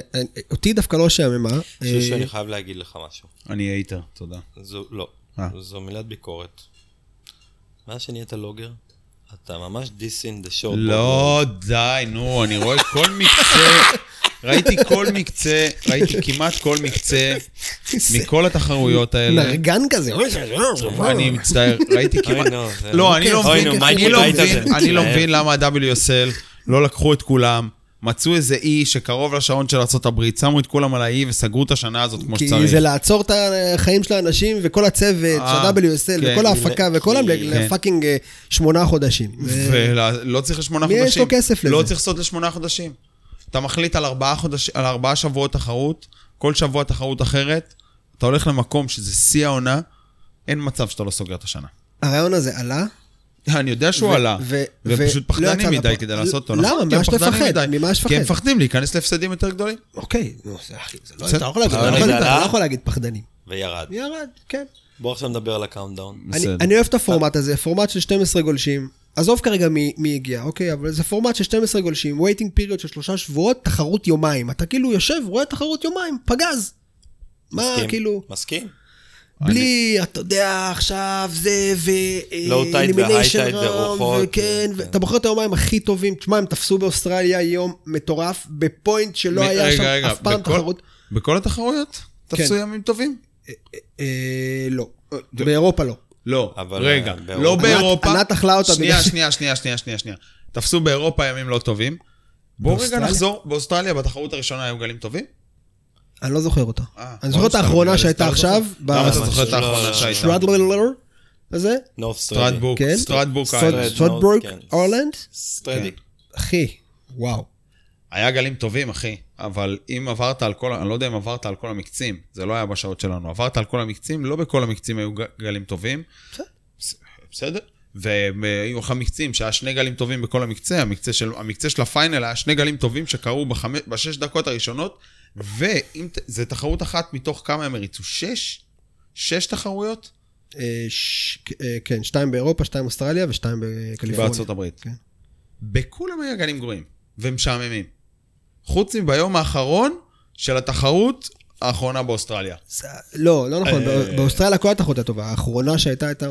אותי דווקא לא שעממה. אני חושב אה, שאני חייב להגיד לך משהו. אני hater, תודה. זו, לא, אה. זו מילת ביקורת. מאז שנהיית logger, אתה ממש dissing the short. לא, די, נו, אני רואה כל מקצה, ראיתי כל מקצה, ראיתי כמעט כל מקצה מכל התחרויות האלה. נרגן כזה. אני מצטער, ראיתי כמעט... לא, אני לא נו, אני מייקל לא אני. מבין למה ה-WSL לא לקחו את כולם מצאו איזה אי שקרוב לשעון של ארה"ב, שמו את כולם על האי וסגרו את השנה הזאת כמו כי שצריך. זה לעצור את החיים של האנשים וכל הצוות, אה, של WSL, כן, וכל ההפקה, וכל כי- לפאקינג אה, שמונה חודשים. ו- ולא צריך לשמונה מי חודשים. יש לו כסף לא לזה? צריך לעשות לשמונה חודשים. אתה מחליט על ארבעה, חודש, על ארבעה שבועות תחרות, כל שבוע תחרות אחרת, אתה הולך למקום שזה שיא העונה, אין מצב שאתה לא סוגר את השנה. הרעיון הזה עלה, אני יודע שהוא עלה, והם פשוט לא פחדנים מדי. כדי לעשות אותו, למה? נכון? ממה שתפחד? מדי. ממה שתפחד? כי הם מפחדים להיכנס להפסדים יותר גדולים. אוקיי, זה לא, לא יכול להגיד, אתה לא? לא יכול להגיד פחדנים. וירד. ירד, כן. בואו עכשיו נדבר על ה Countdown. אני, אוהב את הפורמט הזה, פורמט של 12 גולשים. עזוב כרגע מי, מי הגיע, אוקיי? אבל זה פורמט של 12 גולשים, waiting period של שלושה שבועות, תחרות יומיים. אתה כאילו יושב, רואה תחרות יומיים, פגז. מה? כאילו, מסכים? בלי, אתה יודע, עכשיו זה, ו... Tide ו-high tide ורוחות, וכן, ו- ואתה בוחר את היומיים הכי טובים. תשמע, הם תפסו באוסטרליה יום מטורף, בפוינט שלא היה שם אף פעם תחרות. בכל התחרויות? תפסו כן. ימים טובים? אה, לא, באירופה לא. לא, אבל, רגע, אה, לא באירופה-. ענת אכלה אותה שנייה, בגלל שנייה, שנייה, שנייה, שנייה, שנייה. תפסו באירופה ימים לא טובים. בואו רגע? נחזור, באוסטרליה בתחרות הראשונה היו גלים טובים? אני לא זוכר אותה. אה, אני זוכר את האחרונה שהייתה? עכשיו, למה אתה זוכר את לא, האחרונה שהייתה? סטרדלר הזה, נורף סטרטבורג, כן. סטרדבורג, כן. אורלנד, סטרדי. אחי, וואו. היה גלים טובים, אחי, אבל אם עברת על כל, אני לא יודע אם עברת על כל המקצים, זה לא היה בשעות שלנו, עברת על כל המקצים, לא בכל המקצים היו גלים טובים. בסדר. בס- בסדר. והיו לך מקצים שהיה שני גלים טובים בכל המקצה, המקצה של, המקצה של הפיינל היה שני גלים טובים שקרו בחמש, בשש דקות הראשונות, ואם, זה תחרות אחת מתוך כמה הם הריצו? שש? שש תחרויות? אה, ש- אה, כן, שתיים באירופה, שתיים באוסטרליה ושתיים בקליפורניה. בארצות הברית. כן. בכולם היה גלים גרועים ומשעממים. חוץ מביום האחרון של התחרות האחרונה באוסטרליה. לא, לא נכון, אה, בא- באוסטרליה כל התחרות הייתה טובה, האחרונה שהייתה, הייתה,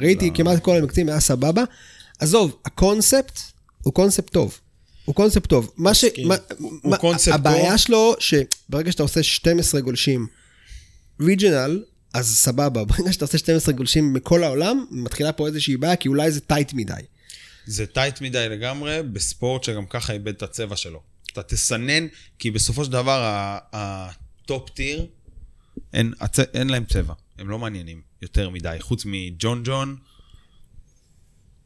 ראיתי לא. כמעט כל המקצים, היה סבבה. עזוב, הקונספט הוא קונספט טוב. הוא קונספט טוב. מה ש... מה- הוא מה- קונספט הבעיה טוב. שלו, שברגע שאתה עושה 12 גולשים regional, אז סבבה. ברגע שאתה עושה 12 גולשים מכל העולם, מתחילה פה איזושהי בעיה, כי אולי זה tight מדי. זה tight מדי לגמרי בספורט שגם ככה איבד את הצבע שלו. אתה תסנן, כי בסופו של דבר ה top tier, אין, הצ... אין להם צבע. הם לא מעניינים יותר מדי, חוץ מג'ון ג'ון.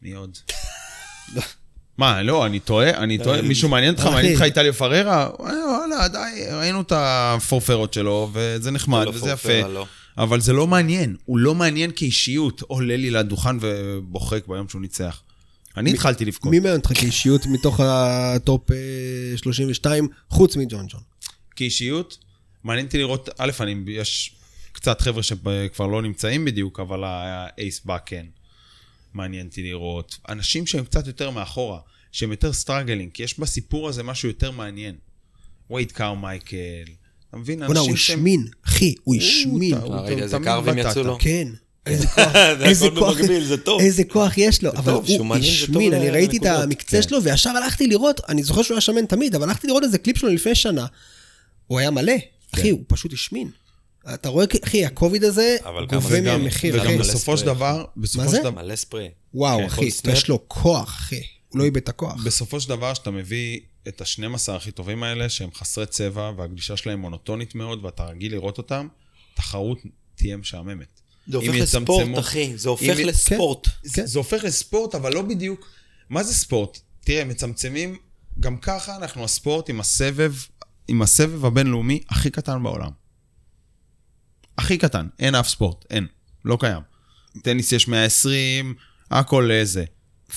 מי עוד? מה, לא, אני טועה, אני טועה, מישהו מעניין אותך? מעניין אותך איטלו פררה? אה, וואלה, די, ראינו את הפורפרות שלו, וזה נחמד, לא וזה יפה. לא. אבל זה לא מעניין, הוא לא מעניין כאישיות. עולה לי לדוכן ובוכה ביום שהוא ניצח. אני התחלתי לבכות. מי מעניין אותך כאישיות מתוך ה top אה, 32, חוץ מג'ון ג'ון? כאישיות, מעניין אותי לראות, א', יש קצת חבר'ה שכבר לא נמצאים בדיוק, אבל האייס בא כן. מעניין אותי לראות. אנשים שהם קצת יותר מאחורה, שהם יותר struggling, כי יש בסיפור הזה משהו יותר מעניין. וייד קרמייקל, אתה מבין? בוא'נה, הוא השמין, אחי, הוא השמין. הוא- רגע, איזה קרבים בטטה. יצאו לו? כן. איזה כוח, זה איזה כוח, במקביל, זה טוב. איזה כוח יש לו, אבל הוא השמין, אני ראיתי את. המקצה כן. שלו, וישר הלכתי לראות, אני זוכר שהוא היה שמן תמיד, אבל הלכתי לראות איזה קליפ שלו לפני שנה. הוא היה מלא, כן. אחי, הוא פשוט השמין. אתה רואה, אחי, הקוביד הזה גובה זה גם- מהמחיר, וגם בסופו של. דבר, בסופו זה? של דבר, מלא ספרי. וואו, כן, אחי. יש לו כוח, אחי. הוא לא איבד את הכוח. בסופו של דבר, שאתה מביא את ה-12 הכי טובים האלה, שהם חסרי צבע, והגלישה שלהם מונוטונית מאוד, ואתה רגיל לראות אותם, תחרות תהיה משעממת. זה הופך לספורט, אחי. זה הופך לספורט. כן. זה הופך לספורט, אבל לא בדיוק... מה זה ספורט? תראה, מצמצמים, גם ככה אנחנו הספורט עם הסבב, עם הסבב הבינלאומי הכי קטן בעולם. הכי קטן, אין אף ספורט, אין, לא קיים. טניס יש 120, הכל איזה.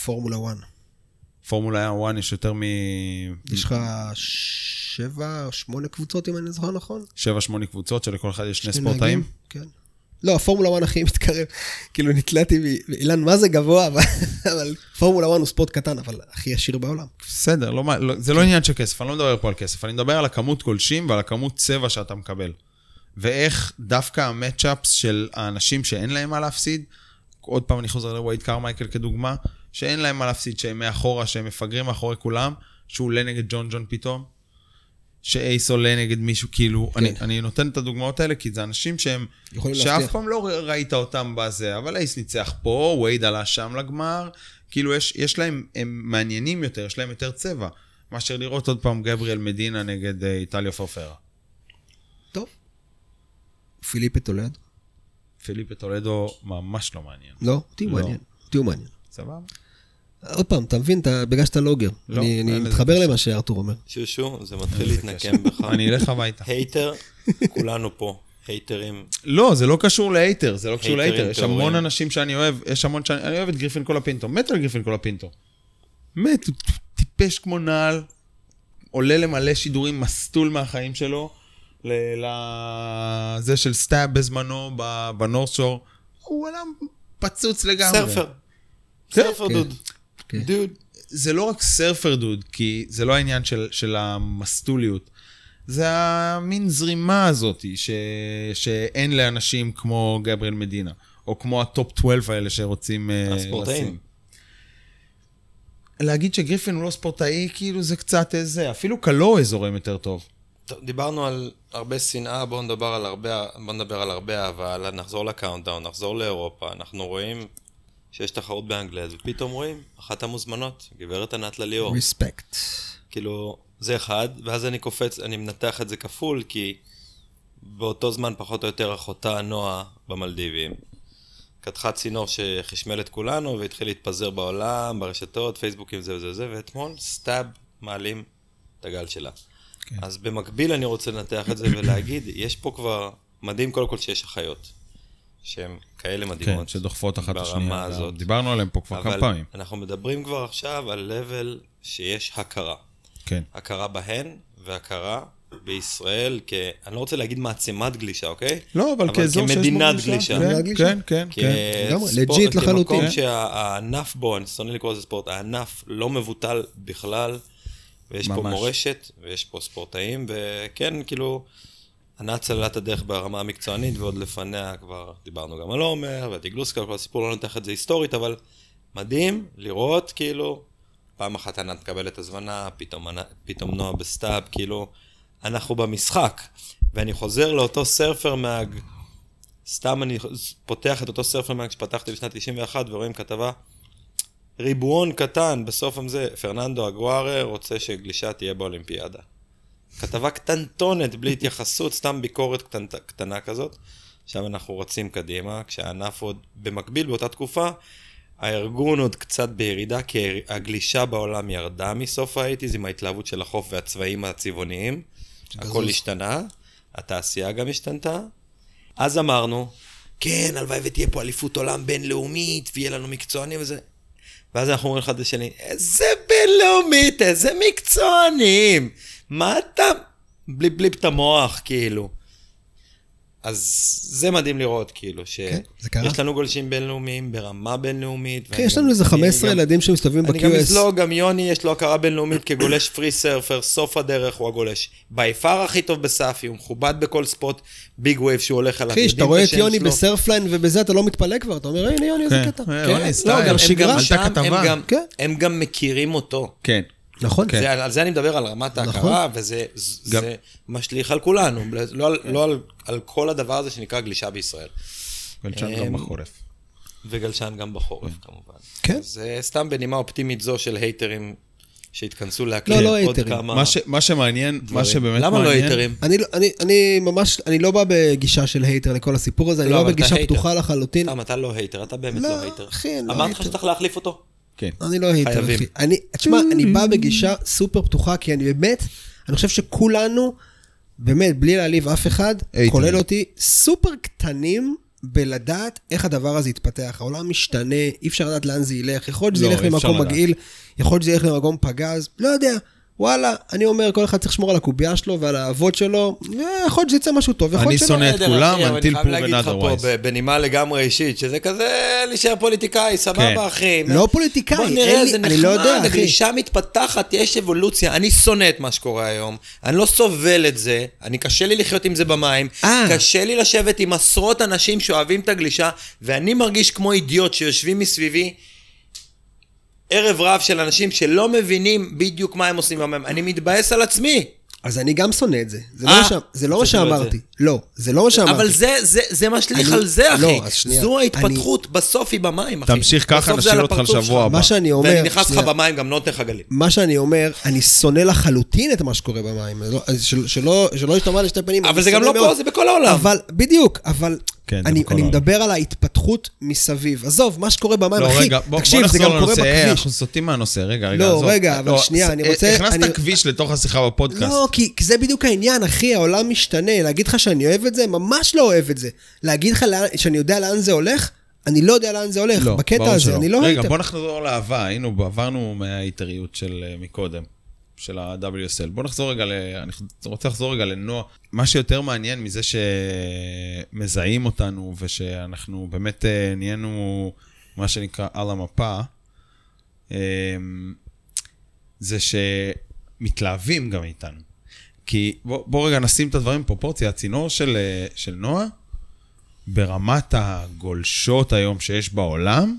פורמולה 1. פורמולה 1 יש יותר מ... יש לך שבע או שמונה קבוצות, אם אני זוכר נכון? 7-8 קבוצות שלכל אחד יש שני ספורטאים. כן. לא, הפורמולה 1 הכי מתקרב. כאילו נתלתי, ב- אילן, מה זה גבוה, אבל- פורמולה 1 הוא ספורט קטן, אבל הכי עשיר בעולם. בסדר, לא, לא, זה לא עניין של כסף, אני לא מדבר פה על כסף, אני מדבר על הכמות גולשים ועל הכמות צבע שאתה מקבל. ואיך דווקא המצ'אפס של האנשים שאין להם מה להפסיד, עוד פעם אני חוזר לווייד קרמייקל כדוגמה, שאין להם מה להפסיד, שהם מאחורה, שהם מפגרים מאחורי כולם, שהוא עולה נגד ג'ון ג'ון פתאום, שאייס עולה נגד מישהו, כאילו, כן. אני, אני נותן את הדוגמאות האלה, כי זה אנשים שהם, שאף להבטיח. פעם לא ראית אותם בזה, אבל אייס ניצח פה, וייד עלה שם לגמר, כאילו יש, יש להם, הם מעניינים יותר, יש להם יותר צבע. מאשר לראות עוד פעם גבריאל מדינה נגד אה, איטליה פרפרה. פיליפה טולד? פיליפה טולדו ממש לא מעניין. לא? אותי הוא לא. מעניין. אותי הוא מעניין. סבבה? עוד פעם, אתה מבין, אתה- בגלל שאתה logger. לא, אני אני מתחבר. למה שארתור אומר. שושו, זה מתחיל להתנקם בך. אני אלך הביתה. hater, כולנו פה. הייטרים. לא, זה לא קשור להייטר, זה לא קשור ל hater. יש. המון אנשים שאני אוהב, יש המון שאני, אני אוהב את גריפין קולפינטו, מת על גריפין קולפינטו. מת, הוא טיפש כמו נעל, עולה למלא שידורים מסטול מהחיים שלו, לזה של סטאב בזמנו ב- בנורס שור, הוא עלה פצוץ לגמרי. surfer. כן, surfer. dude. כן. dude. זה לא רק surfer dude, כי זה לא העניין של, של המסטוליות. זה המין זרימה הזאת ש, שאין לאנשים כמו גבריאל מדינה, או כמו ה top 12 האלה שרוצים אה, הספורטאים. לשים. להגיד שגריפין הוא לא ספורטאי, כאילו זה קצת איזה, אפילו קלואה זורם יותר טוב. טוב, דיברנו על הרבה שנאה, בואו נדבר על הרבה, בוא נדבר על הרבה אהבה, על- נחזור ל Countdown, נחזור לאירופה, אנחנו רואים שיש תחרות באנגליה, ופתאום רואים, אחת המוזמנות, גברת ענת לליאור. respect. כאילו, זה אחד, ואז אני קופץ, אני מנתח את זה כפול, כי באותו זמן פחות או יותר אחותה נועה במלדיבים. קדחה צינור שחשמל את כולנו והתחיל להתפזר בעולם, ברשתות, פייסבוקים זה וזה וזה, ואתמול סטאב מעלים את הגל שלה. כן. אז במקביל אני רוצה לנתח את זה ולהגיד, יש פה כבר, מדהים קודם כל שיש אחיות, שהן כאלה כן, מדהימות. שדוחפות אחת את השנייה. הזאת. דיברנו עליהם פה כבר כמה אבל פעמים. אנחנו מדברים כבר עכשיו על level שיש הכרה. כן. הכרה בהן והכרה בישראל כ... אני לא רוצה להגיד מעצמת גלישה, אוקיי? לא, אבל כאזור שיש בו כמדינת גלישה. גלישה. כן, גלישה. כן, כן, כן. לגמרי, כספורט- legit לחלוטין. כמקום שהענף בו, אני שונא לקרוא לזה ספורט, הענף לא מבוטל בכלל, ויש פה ממש. מורשת, ויש פה ספורטאים, וכן, כאילו, ענת צללה את הדרך ברמה המקצוענית, ועוד לפניה כבר דיברנו גם על עומר, וטיגלוסקה, כל הסיפור, לא נתח את זה היסטורית, אבל מדהים לראות, כאילו, פעם אחת ענת מקבלת הזמנה, פתאום, פתאום נועה בסטאב, כאילו, אנחנו במשחק. ואני חוזר לאותו Surfer Mag, סתם אני פותח את אותו Surfer Mag שפתחתי בשנת 91 ורואים כתבה, ריבועון קטן בסוף הזה, פרננדו אגוארה רוצה שגלישה תהיה באולימפיאדה. כתבה קטנטונת, בלי התייחסות, סתם ביקורת קטנט, קטנה כזאת. עכשיו אנחנו רצים קדימה, כשהענף עוד במקביל באותה תקופה, הארגון עוד קצת בירידה, כי הגלישה בעולם ירדה מסוף האייטיז עם ההתלהבות של החוף והצבעים הצבעוניים. הכל השתנה, התעשייה גם השתנתה. אז אמרנו, כן, הלוואי ותהיה פה אליפות עולם בינלאומית, ויהיה לנו מקצוענים וזה. ואז אנחנו אומרים אחד לשני, איזה בינלאומית, איזה מקצוענים. מה אתה... בליפ בליפ את המוח, כאילו. אז זה מדהים לראות, כאילו, כן. שיש לנו גולשים בינלאומיים ברמה בינלאומית. כן, יש לנו איזה אני 15 גם- ילדים שמסתובבים אני גם ב-QS. אזלוג, גם יוני יש לו הכרה בינלאומית כגולש פרי סרפר, סוף הדרך הוא הגולש. בי פאר הכי טוב בסאפי, הוא מכובד בכל ספוט big wave שהוא הולך עליו. אחי, כשאתה רואה את יוני. ב Surfline ובזה אתה לא מתפלא כבר, אתה אומר, הנה יוני, איזה כן, קטע. כן, יוני, לא, סטייל. גם שגרה. כן. הם גם מכירים אותו. כן. נכון. כן. זה, על זה אני מדבר, על רמת ההכרה, וזה גם- זה משליך על כולנו, לא, על, לא על, על כל הדבר הזה שנקרא גלישה בישראל. גלשן גם בחורף. וגלשן גם בחורף, כמובן. כן. אז אה, סתם בנימה אופטימית זו של הייטרים שהתכנסו להקליט לא, לא עוד הייטרים. כמה... מה ש- מה שמעניין, מה דברים. שבאמת למה לא מעניין... הייטרים? אני, לא- אני, אני ממש, אני לא בא בגישה של hater לכל הסיפור הזה, אני לא, לא אבל אתה בגישה hater. פתוחה לחלוטין. סתם, אתה לא hater, אתה באמת לא, לא hater. אחי, אני לא אמרתי לך hater. שצריך להחליף אותו? כן. אני לא hater, חייבים. אני, תשמע, אני בא בגישה סופר פתוחה, כי אני באמת, אני חושב שכולנו, באמת, בלי להעליב אף אחד. כולל אותי, סופר קטנים בלדעת איך הדבר הזה יתפתח. העולם משתנה, אי אפשר לדעת לאן זה ילך. יכול להיות שזה לא, ילך למקום. מגעיל, יכול להיות שזה ילך למקום פגז, לא יודע. וואלה, אני אומר, כל אחד צריך לשמור על הקובייה שלו ועל האהבות שלו, ויכול להיות שזה יצא משהו טוב, יכול אני להיות שלא. שונא את כולם, אחי, אבל until אני חייב proven להגיד לך פה, otherwise. בנימה לגמרי אישית, שזה כזה להישאר פוליטיקאי, כן. סבבה, אחי. לא פוליטיקאי, בוא אין נראה, לי- זה אני לא יודע, נחמד, אחי. הגלישה מתפתחת, יש אבולוציה. אני שונא את מה שקורה היום, אני לא סובל את זה, אני קשה לי לחיות עם זה במים, אה. קשה לי לשבת עם עשרות אנשים שאוהבים את הגלישה, ואני מרגיש כמו אידיוט שיושבים מסביבי. ערב רב של אנשים שלא מבינים בדיוק מה הם עושים במים. אני מתבאס על עצמי. אז אני גם שונא את זה. זה לא אה, מה ש- זה לא מה לראות את שאמרתי. לא, זה לא מה שאמרתי. אבל זה, זה, זה משליך אני- על זה, אחי. לא, אז שנייה. זו ההתפתחות, בסוף היא במים, אחי. תמשיך ככה, זה נשאיר אותך לשבוע. הבא. מה שאני אומר... ואני נכנס לך במים, גם לא נותן לך גלים. מה שאני אומר, אני שונא לחלוטין את מה שקורה במים. לא- שלא שלא ישתמע לשתי פנים. אבל אני זה גם לא. פה, זה בכל העולם. אבל, בדיוק, אבל כן, אני, אני העולם. מדבר על ההתפתחות מסביב. עזוב, מה שקורה במים, לא, אחי, רגע, בוא, תקשיב, בוא זה גם קורה לנושא, אה, בכביש. אנחנו סוטים מהנושא, רגע, רגע, לא, עזוב. רגע, אבל שנייה, אני אה, רוצה- הכנסת אני- כביש לתוך השיחה בפודקאסט. לא, כי, כי זה בדיוק העניין, אחי, העולם משתנה. להגיד לך שאני אוהב את זה? ממש לא אוהב את זה. להגיד לך לאן, שאני יודע לאן זה הולך? אני לא יודע לאן זה הולך. לא, בקטע הזה, שלא. אני לא רגע, הייטר. בוא נחזור לאהבה, היינו, עברנו מההיתריות של אה, מקודם, של ה-WSL. בוא נחזור רגע ל... אני רוצה לחזור רגע לנועה. מה שיותר מעניין מזה שמזהים אותנו, ושאנחנו באמת אה, נהיינו, מה שנקרא, על המפה, אה, זה שמתלהבים גם איתנו. כי בוא, בוא רגע נשים את הדברים בפרופורציה. הצינור של, אה, של נועה, ברמת הגולשות היום שיש בעולם,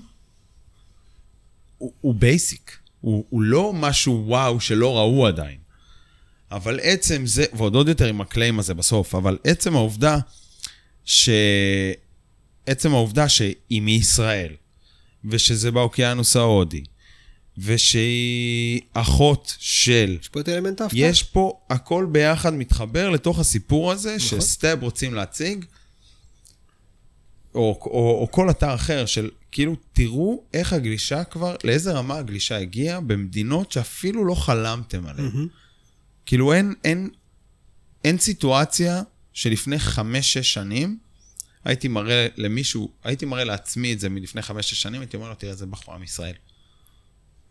הוא, הוא basic. הוא, הוא לא משהו וואו שלא ראו עדיין. אבל עצם זה, ועוד עוד יותר עם ה claim הזה בסוף, אבל עצם העובדה ש... עצם העובדה שהיא מישראל, ושזה באוקיינוס ההודי, ושהיא אחות של יש פה את אלמנט ההפתעה. יש פה הכל ביחד מתחבר לתוך הסיפור הזה נכון. שסטאב רוצים להציג, או, או, או כל אתר אחר של כאילו, תראו איך הגלישה כבר, לאיזה רמה הגלישה הגיעה במדינות שאפילו לא חלמתם עליהן. כאילו אין, אין, אין סיטואציה שלפני חמש-שש שנים, הייתי מראה למישהו, הייתי מראה לעצמי את זה מלפני חמש-שש שנים, הייתי אומר לו, תראה, זה בחורה מישראל.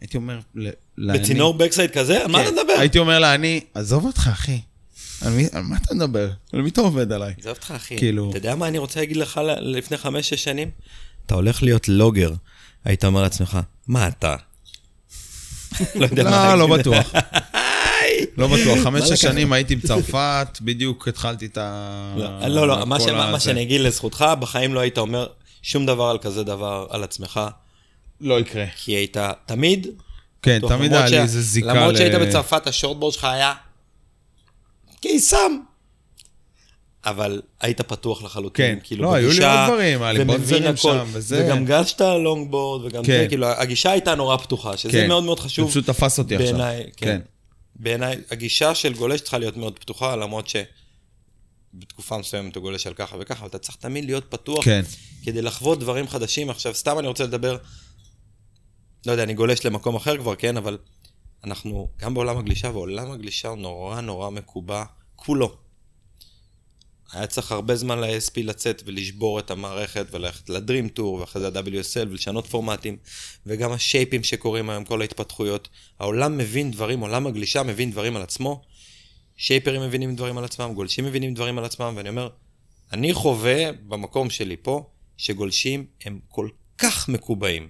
הייתי אומר, לעני- בצינור בקסייד כזה? על מה אתה כן. מדבר? הייתי אומר לה, אני, עזוב אותך, אחי. על, מי, על מה אתה מדבר? על מי אתה עובד עליי? עזוב אותך, אחי. כאילו- אתה יודע מה אני רוצה להגיד לך לפני חמש-שש שנים? אתה הולך להיות לוגר. היית אומר לעצמך, מה אתה? לא יודע מה לא, לא. בטוח. לא בטוח. חמש-שש? שנים הייתי בצרפת, בדיוק התחלתי את ה... לא, לא, לא, מה שאני אגיד לזכותך, בחיים לא היית אומר שום דבר על כזה דבר על עצמך, לא יקרה. כי היית תמיד... כן, תמיד היה לי איזה זיקה ל... למרות שהיית בצרפת, השורטבורד שלך היה קיסם. אבל היית פתוח לחלוטין, כן. כאילו לא, היו לי בגישה, עוד דברים, היה לי בונזרים הכל. שם, וזה. וגם גשת לונגבורד, וגם כן. זה, כאילו, הגישה הייתה נורא פתוחה, שזה כן. מאוד מאוד זה חשוב. פשוט תפס אותי עכשיו. בעיניי, כן. כן. בעיניי, הגישה של גולש צריכה להיות מאוד פתוחה, למרות שבתקופה מסוימת הוא גולש על ככה וככה, אבל אתה צריך תמיד להיות פתוח, כן. כדי לחוות דברים חדשים. עכשיו, סתם אני רוצה לדבר, לא יודע, אני גולש למקום אחר כבר, כן, אבל אנחנו גם בעולם הגלישה, ועולם הגלישה הוא נורא נורא מקובע, כולו. היה צריך הרבה זמן ל-ASP לצאת ולשבור את המערכת וללכת לדרים טור ואחרי זה ה-WSL ולשנות פורמטים וגם השייפים שקורים היום, כל ההתפתחויות. העולם מבין דברים, עולם הגלישה מבין דברים על עצמו, שייפרים מבינים דברים על עצמם, גולשים מבינים דברים על עצמם, ואני אומר, אני חווה במקום שלי פה, שגולשים הם כל כך מקובעים,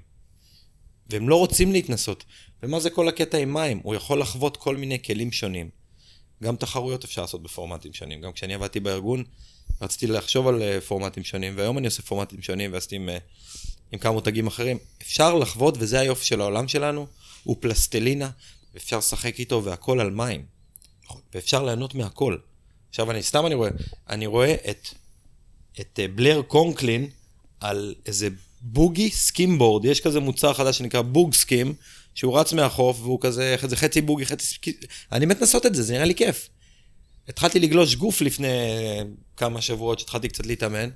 והם לא רוצים להתנסות. ומה זה כל הקטע עם מים? הוא יכול לחוות כל מיני כלים שונים. גם תחרויות אפשר לעשות בפורמטים שונים. גם כשאני עבדתי בארגון, רציתי לחשוב על אה, פורמטים שונים, והיום אני עושה פורמטים שונים ועשיתי עם, אה, עם כמה מותגים אחרים. אפשר לחוות, וזה היופי של העולם שלנו, הוא פלסטלינה, ואפשר לשחק איתו והכל על מים. ואפשר ליהנות מהכל. עכשיו, אני סתם אני רואה, אני רואה את, את אה, בלייר קונקלין על איזה בוגי skimboard, יש כזה מוצר חדש שנקרא Boog Skim, שהוא רץ מהחוף והוא כזה, זה חצי בוגי, חצי אני מת לנסות את זה, זה נראה לי כיף. התחלתי לגלוש גוף לפני כמה שבועות, שהתחלתי קצת להתאמן.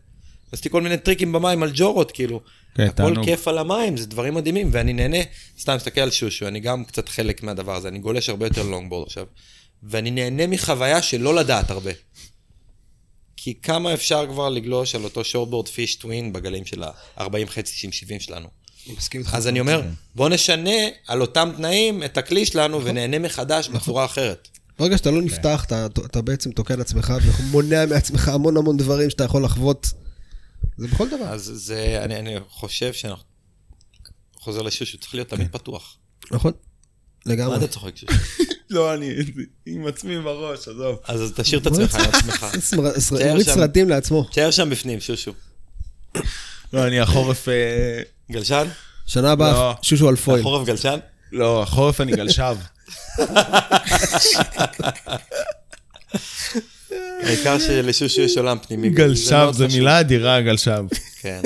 עשיתי כל מיני טריקים במים על ג'ורות, כאילו. כן, הכל תענוג. כיף על המים, זה דברים מדהימים, ואני נהנה, סתם מסתכל על שושו, אני גם קצת חלק מהדבר הזה, אני גולש הרבה יותר לונגבורד עכשיו. ואני נהנה מחוויה של לא לדעת הרבה. כי כמה אפשר כבר לגלוש על אותו שורטבורד פיש טווין בגלים של ה-40 חצי 70 שלנו. אני מסכים איתך. אז אני אומר, בוא נשנה על אותם תנאים את הכלי שלנו נכון. ונהנה מחדש בצורה אחרת. ברגע שאתה לא נפתח, אתה, בעצם תוקע לעצמך ומונע מעצמך המון המון דברים שאתה יכול לחוות. זה בכל דבר. אז זה, אני, אני חושב שאנחנו... חוזר לשושו, צריך להיות תמיד פתוח. נכון? מה לגמרי. אתה צוחק שושו? לא, אני עם עצמי בראש, עזוב. אז אז תשאיר את עצמך עם עצמך. סרטים לעצמו. תשאר שם בפנים, שושו. לא, אני החורף... אה, גלשן? שנה לא. הבאה, שושו על פויל. חורף גלשן? לא, החורף אני גלשב. העיקר שלשושו יש עולם פנימי. גלשב, זו. מילה אדירה, גלשב. כן.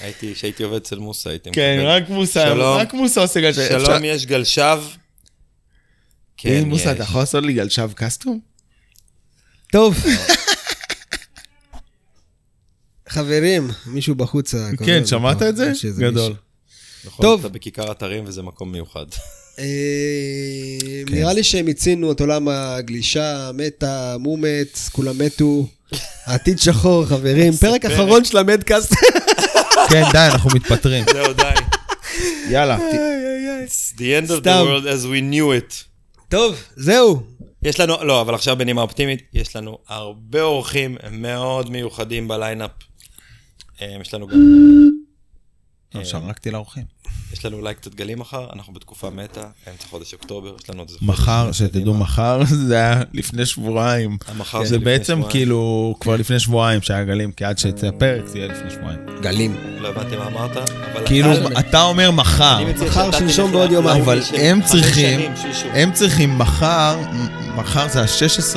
הייתי, כשהייתי עובד אצל מוסה, הייתי כן, מקבל. רק מוסה. רק מוסה עושה גלשב. שלום, יש גלשב? כן, כן, מוסה, יש. אתה יכול לעשות לי גלשב קסטום? טוב. חברים, מישהו בחוץ. כן, זה שמעת את זה? גדול. בכל טוב. אתה בכיכר אתרים וזה מקום מיוחד. אה, כן. נראה לי שהם הצינו את עולם הגלישה, מתה, מומט, כולם מתו. עתיד שחור, חברים. פרק. אחרון של המדקאסט. כן, די, אנחנו מתפטרים. זהו, די. יאללה. It's the end of the world as we knew it. טוב, זהו. יש לנו, לא, אבל עכשיו בנימה אופטימית, יש לנו הרבה אורחים מאוד מיוחדים בליינאפ. אה, יש לנו גם, לא, שרקתי לאורחים. יש לנו אולי קצת גלים מחר, אנחנו בתקופה מתה, אמצע חודש אוקטובר, יש לנו עוד איזה מחר, שתדעו. מחר זה היה לפני שבועיים. המחר זה בעצם. כאילו כבר לפני שבועיים שהיה גלים, כי עד שיצא הפרק זה יהיה לפני שבועיים. גלים. לא הבנתי מה אמרת, אבל... כאילו, אתה- אומר מחר, מחר, שלשום ועוד יומיים. אבל הם צריכים. הם צריכים מחר, מחר זה ה-16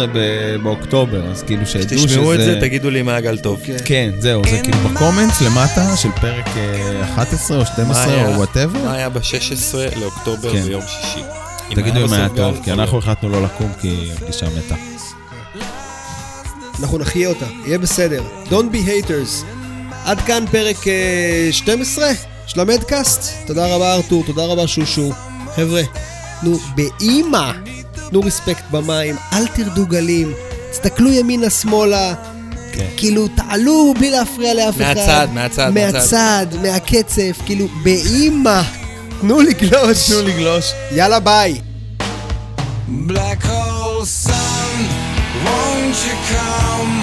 באוקטובר, אז כאילו שידעו שזה... תשמעו את זה, תגידו לי מה הגל טוב. כן. כן, זהו, זה כאילו ב comments למטה של פרק אה, 11 או 12 מה היה- או whatever. מה היה ב-16 לאוקטובר כן. ביום שישי? תגידו אם היה טוב, כי אנחנו החלטנו לא לקום כי הפגישה מתה. אנחנו נחיה אותה, יהיה בסדר. Don't be haters. עד כאן פרק אה, 12 של המדקאסט. תודה רבה ארתור, תודה רבה שושו. חבר'ה, נו, באימא, תנו רספקט במים, אל תרדו גלים, תסתכלו ימינה-שמאלה. כן. כאילו, תעלו בלי להפריע לאף אחד. מהצד, מהצד, מהצד, מהקצף, כאילו, באימא. תנו לגלוש. תנו לגלוש. יאללה, ביי. Black hole sun, won't you come?